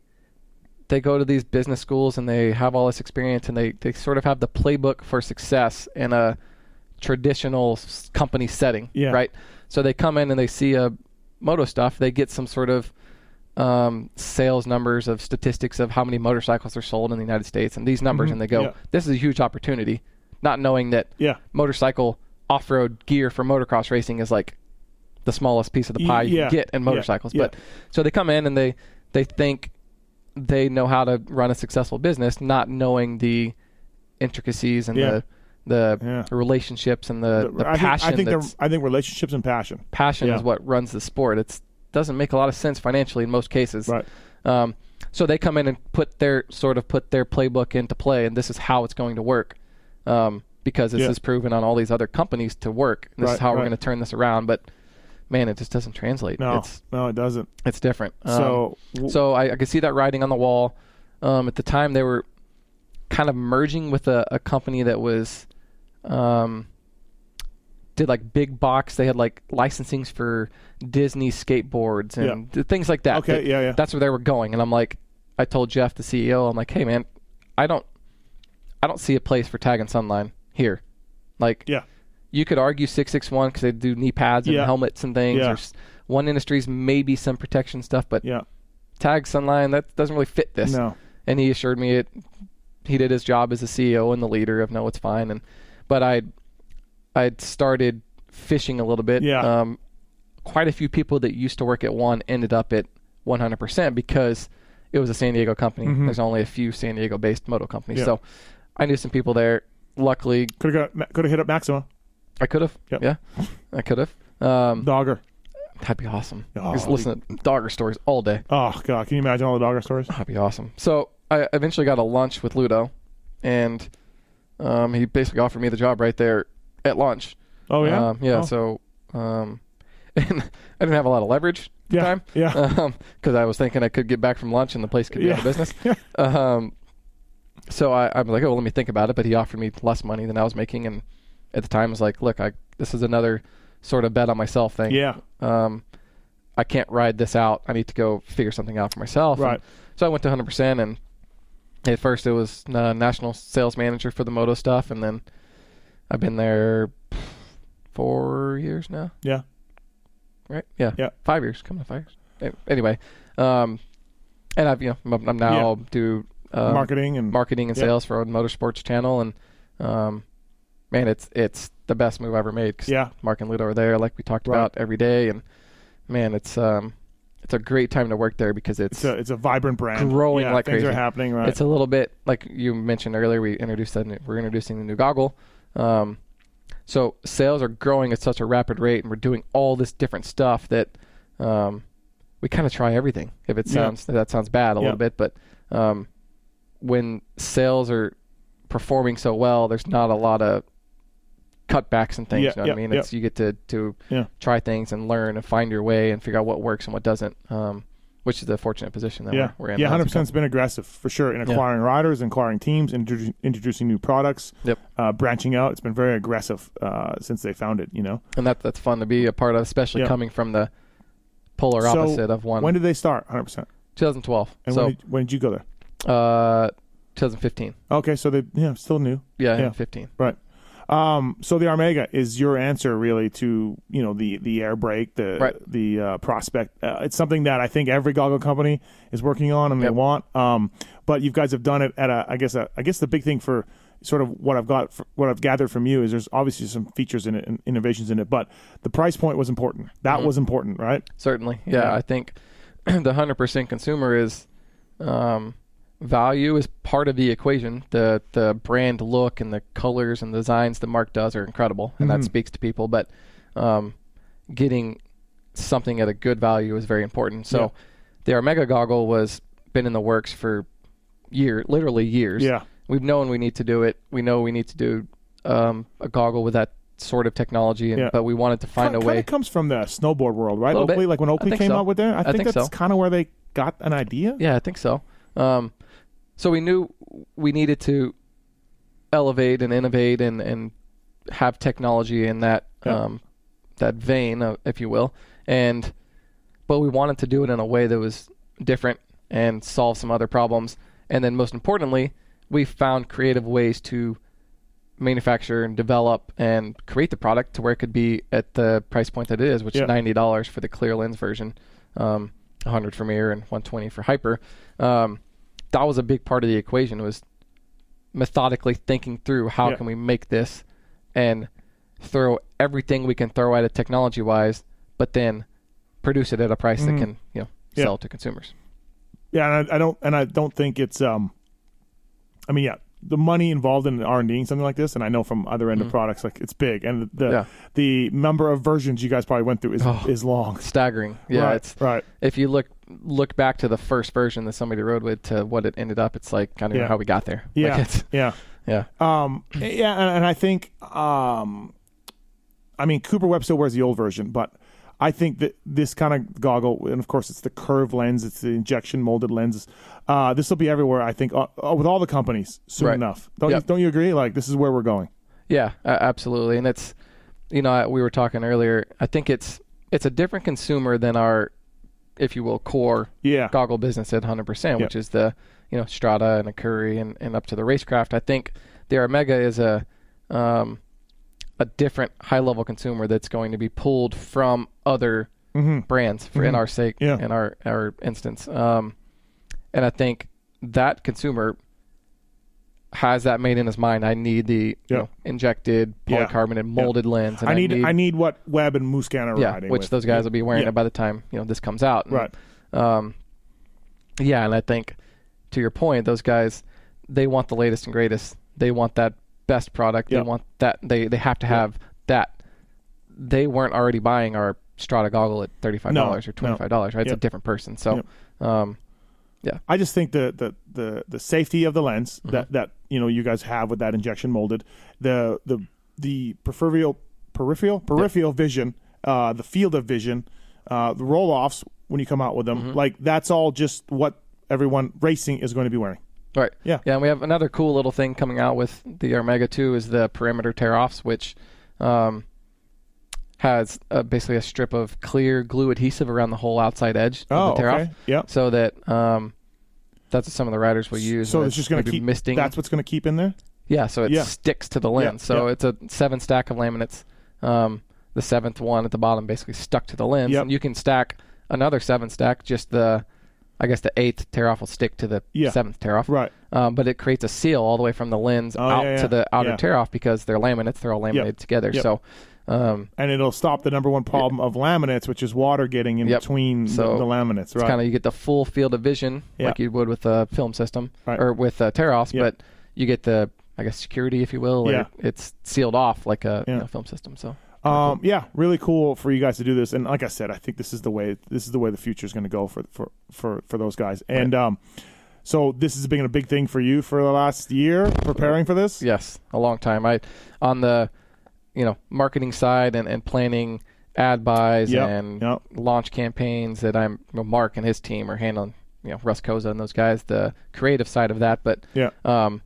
they go to these business schools and they have all this experience and they they sort of have the playbook for success in a traditional company setting, Yeah. right? So they come in and they see a moto stuff, they get some sort of um, sales numbers of statistics of how many motorcycles are sold in the United States and these numbers, and they go, Mm-hmm. Yeah. "This is a huge opportunity," not knowing that Yeah. motorcycle off-road gear for motocross racing is like the smallest piece of the pie you yeah. can get in motorcycles. Yeah. But so they come in and they they think they know how to run a successful business, not knowing the intricacies and the the Yeah. relationships and the, the I think, passion. I think I think relationships and passion. passion Yeah. is what runs the sport. It doesn't make a lot of sense financially in most cases. Right. Um, so they come in and put their sort of put their playbook into play, and this is how it's going to work, um, because this Yeah. is proven on all these other companies to work. This Right, is how we're going to turn this around. But man, it just doesn't translate. No, It's no, it doesn't. it's different. Um, So, w- so I, I could see that writing on the wall. Um, at the time, they were kind of merging with a, a company that was um, did like big box. They had like licensings for Disney skateboards and th- things like that. Okay, That- yeah, yeah. That's where they were going. And I'm like, I told Jeff, the CEO, I'm like, hey man, I don't, I don't see a place for Tag and Sunline here. Like, yeah, you could argue 661 because they do knee pads and Yeah. helmets and things. Yeah. One industries maybe some protection stuff, but yeah. Tag Sunline that doesn't really fit this. No. And he assured me it. He did his job as the CEO and the leader of No, it's fine. And but I, I'd started fishing a little bit. Yeah. Um, quite a few people that used to work at one ended up at 100% because it was a San Diego company. There's only a few San Diego-based moto companies, Mm-hmm. Yeah. so I knew some people there. Luckily, Could have got could have hit up Maxima I could have. Yep. Yeah, I could have. Um, Dogger. that'd be awesome. Oh, Just listen to Dogger stories all day. Oh god, can you imagine all the Dogger stories? That'd be awesome. So I eventually got a lunch with Ludo, and um, he basically offered me the job right there at lunch. Oh yeah, Um, yeah. Oh. So um, and I didn't have a lot of leverage at the yeah, time. yeah. because I was thinking I could get back from lunch and the place could be out of business. Yeah. um, so I, I was like, oh, well, let me think about it. But he offered me less money than I was making, and at the time, I was like, look, I this is another sort of bet on myself thing. yeah, Um, I can't ride this out. I need to go figure something out for myself. And right. so I went to 100%, and at first it was uh, national sales manager for the moto stuff, and then I've been there four years now Yeah, right? Yeah, Yeah. five years, coming to five years. Anyway, um, and I've you know I'm, I'm now do um, marketing and marketing and Yeah. sales for a motorsports channel, and um, man, it's it's the best move I ever made. 'cause yeah, Mark and Ludo are there, like we talked Right. about every day, and man, it's um, it's a great time to work there because it's it's a it's a vibrant brand growing yeah, like things are happening. Right. it's a little bit like you mentioned earlier. We introduced that. New, we're introducing the new goggle. Um, so sales are growing at such a rapid rate, and we're doing all this different stuff that um, we kind of try everything. If it Yeah. sounds that sounds bad a Yeah. little bit, but um, when sales are performing so well, there's not a lot of cutbacks and things. Yeah, you know yeah, what I mean? yeah. It's you get to to Yeah. try things and learn and find your way and figure out what works and what doesn't. Um, which is the fortunate position that yeah, we're, we're in. yeah, a hundred percent. It's been aggressive for sure in Yeah. acquiring riders, acquiring teams, introdu- introducing new products, Yep. uh, branching out. It's been very aggressive uh, since they found it. You know, and that that's fun to be a part of, especially Yeah. coming from the polar So, opposite of one. when did they start? Hundred percent. 2012. And so when, did, when did you go there? Uh, 2015. Okay, so they yeah still new. Yeah, Yeah. yeah. 15. Um, so the Armega is your answer really to you know the the Airbrake, the Right. the uh, prospect. Uh, it's something that I think every goggle company is working on and they want. Um, but you guys have done it at a I guess a, I guess the big thing for sort of what I've got what I've gathered from you is there's obviously some features in it and innovations in it, but the price point was important. That Mm-hmm. was important, right? Certainly, yeah. Yeah. I think the hundred percent consumer is um, value is part of the equation. The the brand look and the colors and designs that Mark does are incredible, and Mm-hmm. that speaks to people. But um, getting something at a good value is very important. So Yeah. the Armega goggle was been in the works for year, literally years. Yeah. we've known we need to do it. We know we need to do um, a goggle with that sort of technology, and, Yeah. but we wanted to find Kind a way. of comes from the snowboard world, right? Bit. Oakley, like when Oakley came so. out with there, I, I think, think that's so. kind of where they got an idea. Yeah, I think so. Um, so we knew we needed to elevate and innovate and, and have technology in that Yeah. um, that vein, uh, if you will, and but we wanted to do it in a way that was different and solve some other problems. And then most importantly, we found creative ways to manufacture and develop and create the product to where it could be at the price point that it is, which Yeah. is ninety dollars for the clear lens version, um, 100 for mirror and 120 for hyper. Um, that was a big part of the equation was methodically thinking through how Yeah. can we make this and throw everything we can throw at it technology wise, but then produce it at a price that can you know Mm-hmm. Yeah. sell to consumers. Yeah, and I, I don't, and I don't think it's. um I mean, yeah, the money involved in R and D something like this, and I know from other end of products, like it's big, and the Mm-hmm. Yeah. the number of versions you guys probably went through is Oh. is long. Staggering. Yeah, right, it's right. if you look look back to the first version that somebody rode with to what it ended up, it's like kind of Yeah. how we got there. Yeah, it's, yeah, yeah. um, yeah, and, and I think, um, I mean, Cooper Webb still wears the old version, but I think that this kind of goggle, and of course, it's the curved lens, it's the injection molded lens. Uh, this will be everywhere. I think uh, uh, with all the companies soon Right. enough. Don't Yep. you, don't you agree? Like this is where we're going. Yeah, absolutely. And it's, you know, we were talking earlier. I think it's it's a different consumer than our, if you will, core Yeah. goggle business at 100%, Yep. which is the, you know, Strata and Accuri and, and up to the racecraft. I think the Armega is a, um, a different high level consumer that's going to be pulled from other brands for in our sake, Mm-hmm. Yeah. in our our instance. Um, and I think that consumer has that made in his mind. I need the you know, injected Yeah. polycarbonate molded lens. And I need, I need what Webb and Musquin are yeah, riding which with. those guys will be wearing Yeah. it by the time you know this comes out. And, Right. Um, yeah, and I think to your point, those guys they want the latest and greatest. They want that best product. Yeah. They want that. They they have to have that. They weren't already buying our Strata goggle at thirty five dollars No, or twenty five dollars. Right, it's Yep. a different person. So, Yep. um, I just think the the the, the safety of the lens Mm-hmm. that that you know you guys have with that injection molded, the the the peripheral peripheral peripheral vision, uh, the field of vision, uh, the roll offs when you come out with them, Mm-hmm. like that's all just what everyone racing is going to be wearing. Right. Yeah. Yeah, and we have another cool little thing coming out with the Armega 2 is the perimeter tear offs, which um, has uh, basically a strip of clear glue adhesive around the whole outside edge Oh, of the tear okay. Yeah. So that um, that's what some of the riders will use. So when it's just going to keep misting. That's what's going to keep in there. yeah, so it Yeah. sticks to the lens. Yeah, So yeah. it's a seven stack of laminates. Um, the seventh one at the bottom basically stuck to the lens. Yep. And you can stack another seven stack, just the, I guess the eighth tear off will stick to the Yeah. seventh tear off Right. um, but it creates a seal all the way from the lens Oh, out yeah, yeah. to the outer tear off because they're laminates. They're all laminated together. Yep. So, um, And it'll stop the number one problem of laminates, which is water getting in Yep. between the, So the laminates. Right. kind of you get the full field of vision like you would with a film system Right. or with uh, tear offs, but you get the I guess security, if you will. Yeah. it's sealed off like a you know, film system. So Um, yeah, really cool for you guys to do this. And like I said, I think this is the way this is the way the future is going to go for for for for those guys. And um, so this has been a big thing for you for the last year preparing for this. yes, a long time. I on the you know marketing side and, and planning ad buys Yep, and yep. launch campaigns that I'm you know, Mark and his team are handling. You know Russ Koza and those guys, the creative side of that, but Yeah. um,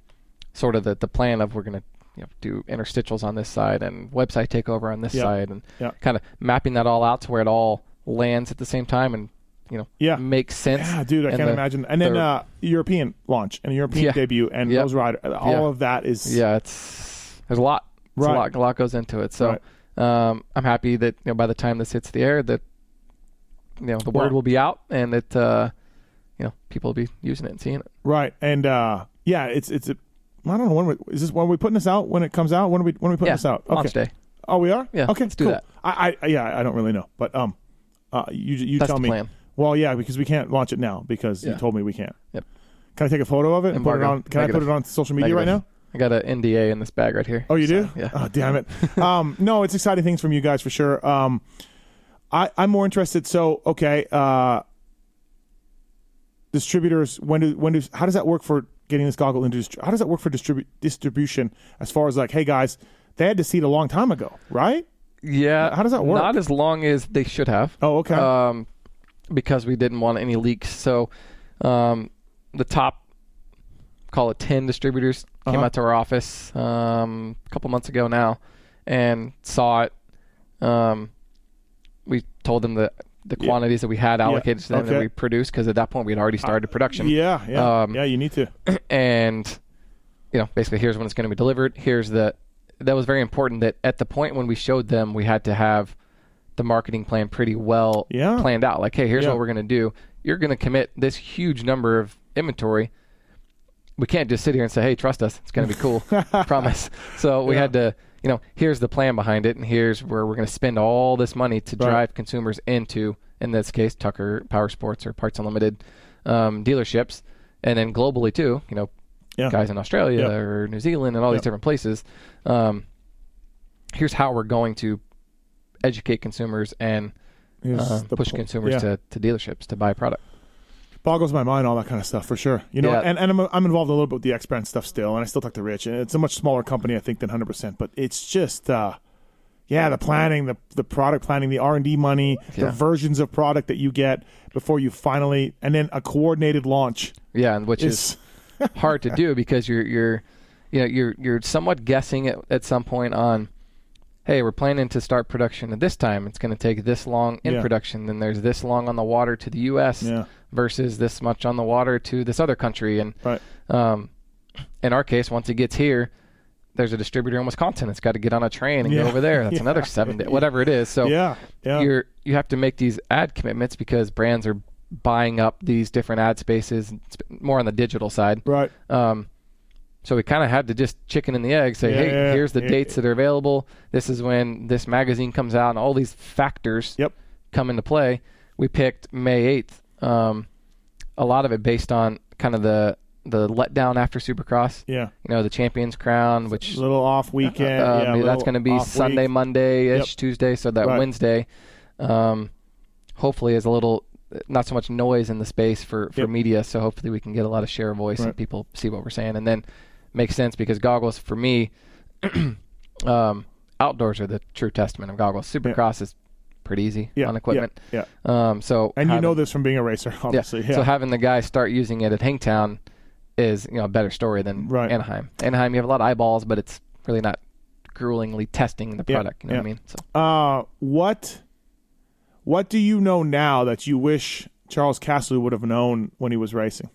sort of the the plan of we're gonna you know do interstitials on this side and website takeover on this Yeah, side and yeah. kind of mapping that all out to where it all lands at the same time and you know Yeah. makes sense. Yeah, dude, I And can't the- imagine. And then the- uh, European launch and European Yeah. debut and Yep. those rider, all of that is yeah, it's there's a lot Right. a lot, a lot goes into it. So Right. um, I'm happy that you know by the time this hits the air, that you know the word will be out and that uh, you know people will be using it and seeing it. Right, and uh, yeah, it's it's. I don't know when we, is this when we putting this out when it comes out when are we when are we putting yeah, this out? launch day. Oh, we are. Yeah, Okay. let's do cool. that. I, I yeah I don't really know, but um, uh, you you That's tell the me. plan. Well, yeah, because we can't launch it now because you told me we can't. Yep. Can I take a photo of it and put it on? Can I put it on social media Negative. right now? I got an NDA in this bag right here. Oh, you do? Yeah. Oh, damn it. um, no, it's exciting things from you guys for sure. Um, I, I'm more interested. So, okay, uh, distributors. When do when do how does that work for getting this goggle into? How does that work for distribu- distribution? As far as like, hey guys, they had to see it a long time ago, right? Yeah. How does that work? Not as long as they should have. Oh, okay. Um, because we didn't want any leaks. So, um, the top, call it ten distributors, came Uh-huh. out to our office um, a couple months ago now, and saw it. Um, we told them the the quantities that we had allocated to them Okay. that we produced because at that point we had already started production. yeah, yeah, um, yeah. You need to. and you know basically here's when it's going to be delivered here's the that was very important that at the point when we showed them we had to have the marketing plan pretty well Yeah. planned out like hey here's Yeah. what we're going to do you're going to commit this huge number of inventory we can't just sit here and say hey trust us it's going to be cool promise so we Yeah. had to you know here's the plan behind it and here's where we're going to spend all this money to Right. drive consumers into in this case tucker power sports or parts unlimited um, dealerships and then globally too you know Yeah. guys in Australia Yeah. or New Zealand and all Yeah. these different places. Um, here's how we're going to educate consumers and uh, push po- consumers to, to dealerships to buy a product. Boggles my mind all that kind of stuff for sure. You know Yeah. and, and I'm, I'm involved a little bit with the x brand stuff still and i still talk to rich and it's a much smaller company i think than 100% but it's just uh yeah the planning the the product planning the r&d money the versions of product that you get before you finally and then a coordinated launch. Yeah, and which is is hard to do because you're you're you know you're you're somewhat guessing at, at some point on hey we're planning to start production at this time. It's going to take this long in Yeah. production. Then there's this long on the water to the US Yeah. versus this much on the water to this other country. And right. um, in our case once it gets here there's a distributor in Wisconsin It's got to get on a train and Yeah. go over there. That's another 7 days whatever it is. So yeah. Yeah. you're you have to make these ad commitments because brands are buying up these different ad spaces sp- more on the digital side. Right. Um, so we kind of had to just chicken and the egg say, Yeah, hey, yeah, here's the Yeah. dates that are available. This is when this magazine comes out, and all these factors Yep. come into play. We picked May 8th. Um, a lot of it based on kind of the the letdown after Supercross. yeah You know, the Champions Crown, which a little off weekend um, yeah, that's going to be Sunday, week. Monday ish, Yep. Tuesday. So that Right. Wednesday, um, hopefully, is a little not so much noise in the space for, for Yep. media. So hopefully, we can get a lot of share of voice Right. and people see what we're saying. And then makes sense because goggles for me, um, outdoors are the true testament of goggles. Supercross is pretty easy yeah on equipment. yeah, yeah. Um, so and you know this from being a racer obviously yeah, so having the guy start using it at Hangtown is you know a better story than Right. Anaheim. Anaheim, you have a lot of eyeballs, but it's really not gruelingly testing the Yeah, product. You know yeah. what I mean? So Uh, what what do you know now that you wish Charles Castloo would have known when he was racing?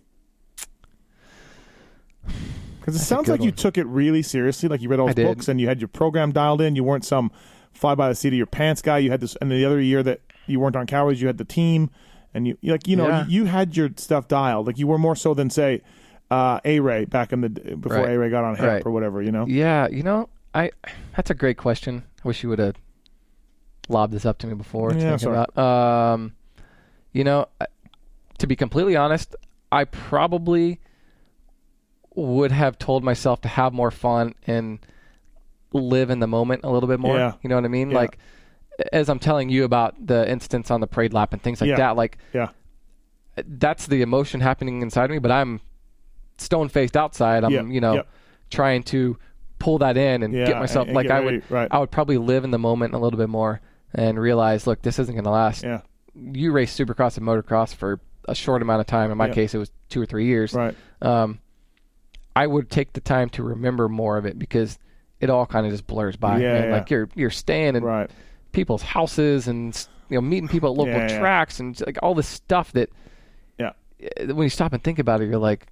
Because it That's sounds like you took it really seriously. Like you read all did. books and you had your program dialed in. You weren't some fly by the seat of your pants guy. You had this, and the other year that you weren't on Cowards, you had the team, and you like you know Yeah. you, you had your stuff dialed. Like you were more so than say uh, A Ray back in the before Right. A Ray got on hip Right. or whatever. You know. yeah, you know, I that's a great question. I wish you would have lobbed this up to me before. to Yeah, sorry. about. Um, you know, to be completely honest, I probably would have told myself to have more fun and live in the moment a little bit more. Yeah. You know what I mean? Yeah. Like as I'm telling you about the instance on the parade lap and things like Yeah. that, like Yeah. that's the emotion happening inside of me, but I'm stone faced outside. I'm, you know, trying to pull that in and get myself and like get I ready, would right. I would probably live in the moment a little bit more and realize, look, this isn't going to last. Yeah. You race supercross and motocross for a short amount of time. In my case, it was two or three years. Right. Um, I would take the time to remember more of it because it all kind of just blurs by. Yeah, yeah. Like you're you're staying in Right. people's houses and you know meeting people at local Yeah, tracks and like all this stuff that Yeah. uh, when you stop and think about it, you're like,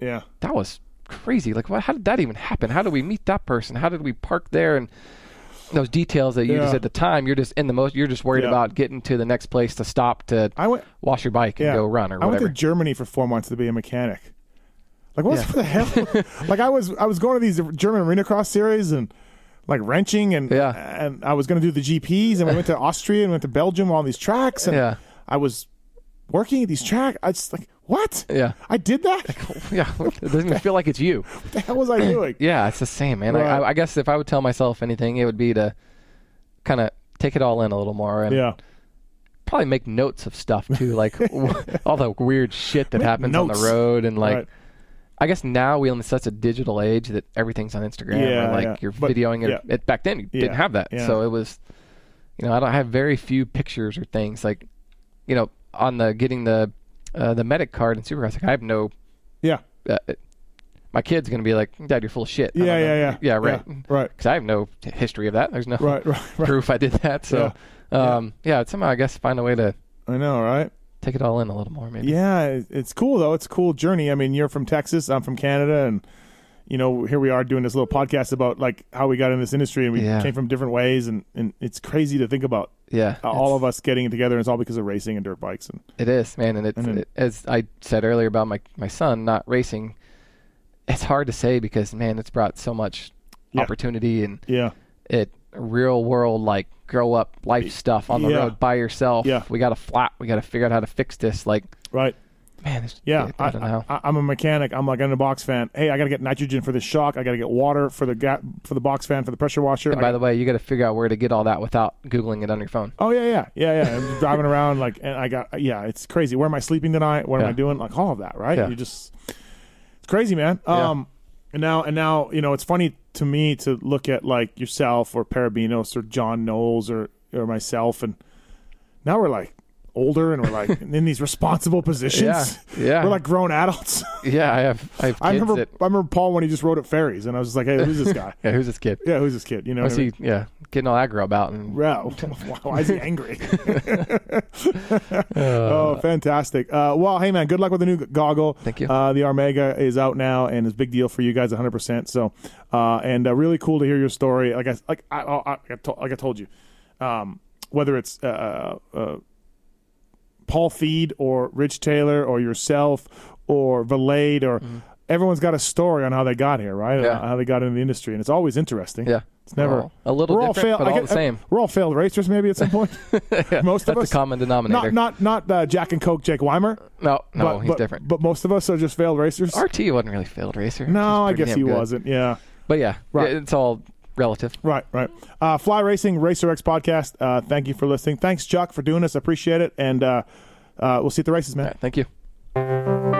Yeah. that was crazy. Like, what, how did that even happen? How did we meet that person? How did we park there? And those details that you Yeah. just at the time, you're just in the most. You're just worried Yeah. about getting to the next place to stop to I went. wash your bike and Yeah, go run or whatever. I went to Germany for four months to be a mechanic. Like, what's Yeah. for the hell? like, I was I was going to these German arena cross series and like wrenching and Yeah. and I was going to do the GPs and we went to Austria and went to Belgium on these tracks and Yeah. I was working at these tracks. I just like what? yeah, I did that. yeah. It doesn't even feel like it's you. what the hell was I doing? Yeah, it's the same, man. I, Right. I, I guess if I would tell myself anything, it would be to kind of take it all in a little more and yeah. probably make notes of stuff too, like all the weird shit that Make happens on the road and like. Right. I guess now we live in such a digital age that everything's on Instagram Yeah, or like yeah. you're But- videoing it. yeah. it. Back then, you Yeah, didn't have that, yeah. so it was, you know, I don't I have very few pictures or things like, you know, on the getting the uh, the medic card in Supercross. Like I have no. Yeah. Uh, my kid's gonna be like, Dad, you're full of shit. Yeah, yeah, yeah. yeah, right, Yeah, right. Because I have no history of that. There's no Right, right, right. proof I did that. So, um, yeah, somehow I guess find a way to I know, right? Take it all in a little more, maybe. Yeah, it's cool though. It's a cool journey. I mean, you're from Texas, I'm from Canada, and you know, here we are doing this little podcast about like how we got in this industry, and we Yeah. came from different ways, and and it's crazy to think about Yeah, all of us getting together. And it's all because of racing and dirt bikes, and It is, man, and it's And then- it, as I said earlier about my my son not racing. It's hard to say because man, it's brought so much Yeah. opportunity and yeah, it real world like grow up life stuff on the Yeah. road by yourself. Yeah. we got a flat. We got to figure out how to fix this. Like, right. man, Yeah, I, don't know. I, am a mechanic. I'm like I'm a box fan. Hey, I got to get nitrogen for the shock. I got to get water for the ga- for the box fan for the pressure washer. and I- by the way, you got to figure out where to get all that without googling it on your phone. Oh yeah, yeah, yeah, yeah. I'm driving around like, and I got yeah, it's crazy. Where am I sleeping tonight? What am I doing? Like all of that, right? Yeah. You just, it's crazy, man. Yeah. Um, and now and now, you know, it's funny to me to look at like yourself or Perebijnos or John Knowles or or myself, and now we're like older and we're like in these responsible positions. Yeah, yeah. We're like grown adults. Yeah, I have. I have kids I remember that. I remember Paul when he just rode at ferries, and I was just like, hey, who's this guy? Yeah, who's this kid? yeah, who's this kid? You know, I mean? Yeah, getting all aggro about and Wow. Why is he angry? oh, fantastic. Uh, well, hey, man, good luck with the new goggle. Thank you. Uh, the Armega is out now and is a big deal for you guys 100%. So, uh, and uh, really cool to hear your story. Like I, like I, I, I, to- like I told you, um, whether it's uh, uh, Paul Feed or Rich Taylor or yourself or Valade or everyone's got a story on how they got here, right? Mm-hmm. Yeah. How they got into the industry. And it's always interesting. Yeah. It's never All- a little we're all failed, but all get- the same. We're all failed racers, maybe at some point. most of us. That's the common denominator. Not not not uh, Jack and Coke, Jake Weimer. no, no, but, he's but, different. But most of us are just failed racers. RT wasn't really a failed racer. no, I guess he good. wasn't. Yeah. But yeah, Right. it's all relative. Right, right. Uh, Fly Racing Racer X podcast. Uh, thank you for listening. Thanks, Chuck, for doing this. I appreciate it. And uh, uh, we'll see you at the races, man. Right, thank you.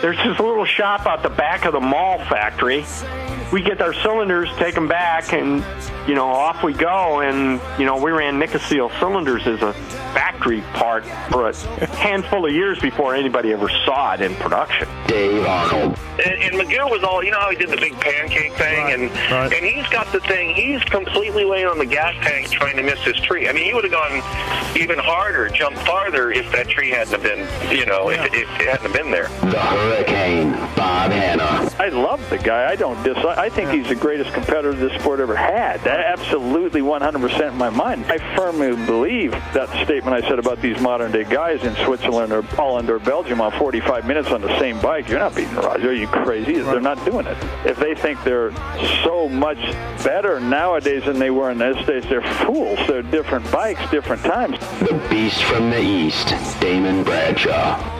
There's this little shop out the back of the Mahle factory. We get our cylinders, take them back, and you know off we go. And you know we ran Nikasil cylinders as a factory part for a handful of years before anybody ever saw it in production. Dave Arnold. And, and McGill was all, you know how he did the big pancake thing, and right. and he's got the thing. He's completely laying on the gas tank trying to miss his tree. I mean, he would have gone even harder, jumped farther if that tree hadn't have been, you know, if, if it hadn't have been there. The Hurricane, Bob Hannah. I love the guy. I don't dislike. I think he's the greatest competitor this sport ever had. Absolutely 100% in my mind. I firmly believe that statement I said about these modern day guys in Switzerland or Holland or Belgium on 45 minutes on the same bike. You're not beating Roger. Are you crazy? They're not doing it. If they think they're so much better nowadays than they were in those days, they're fools. They're different bikes, different times. The Beast from the East, Damon Bradshaw.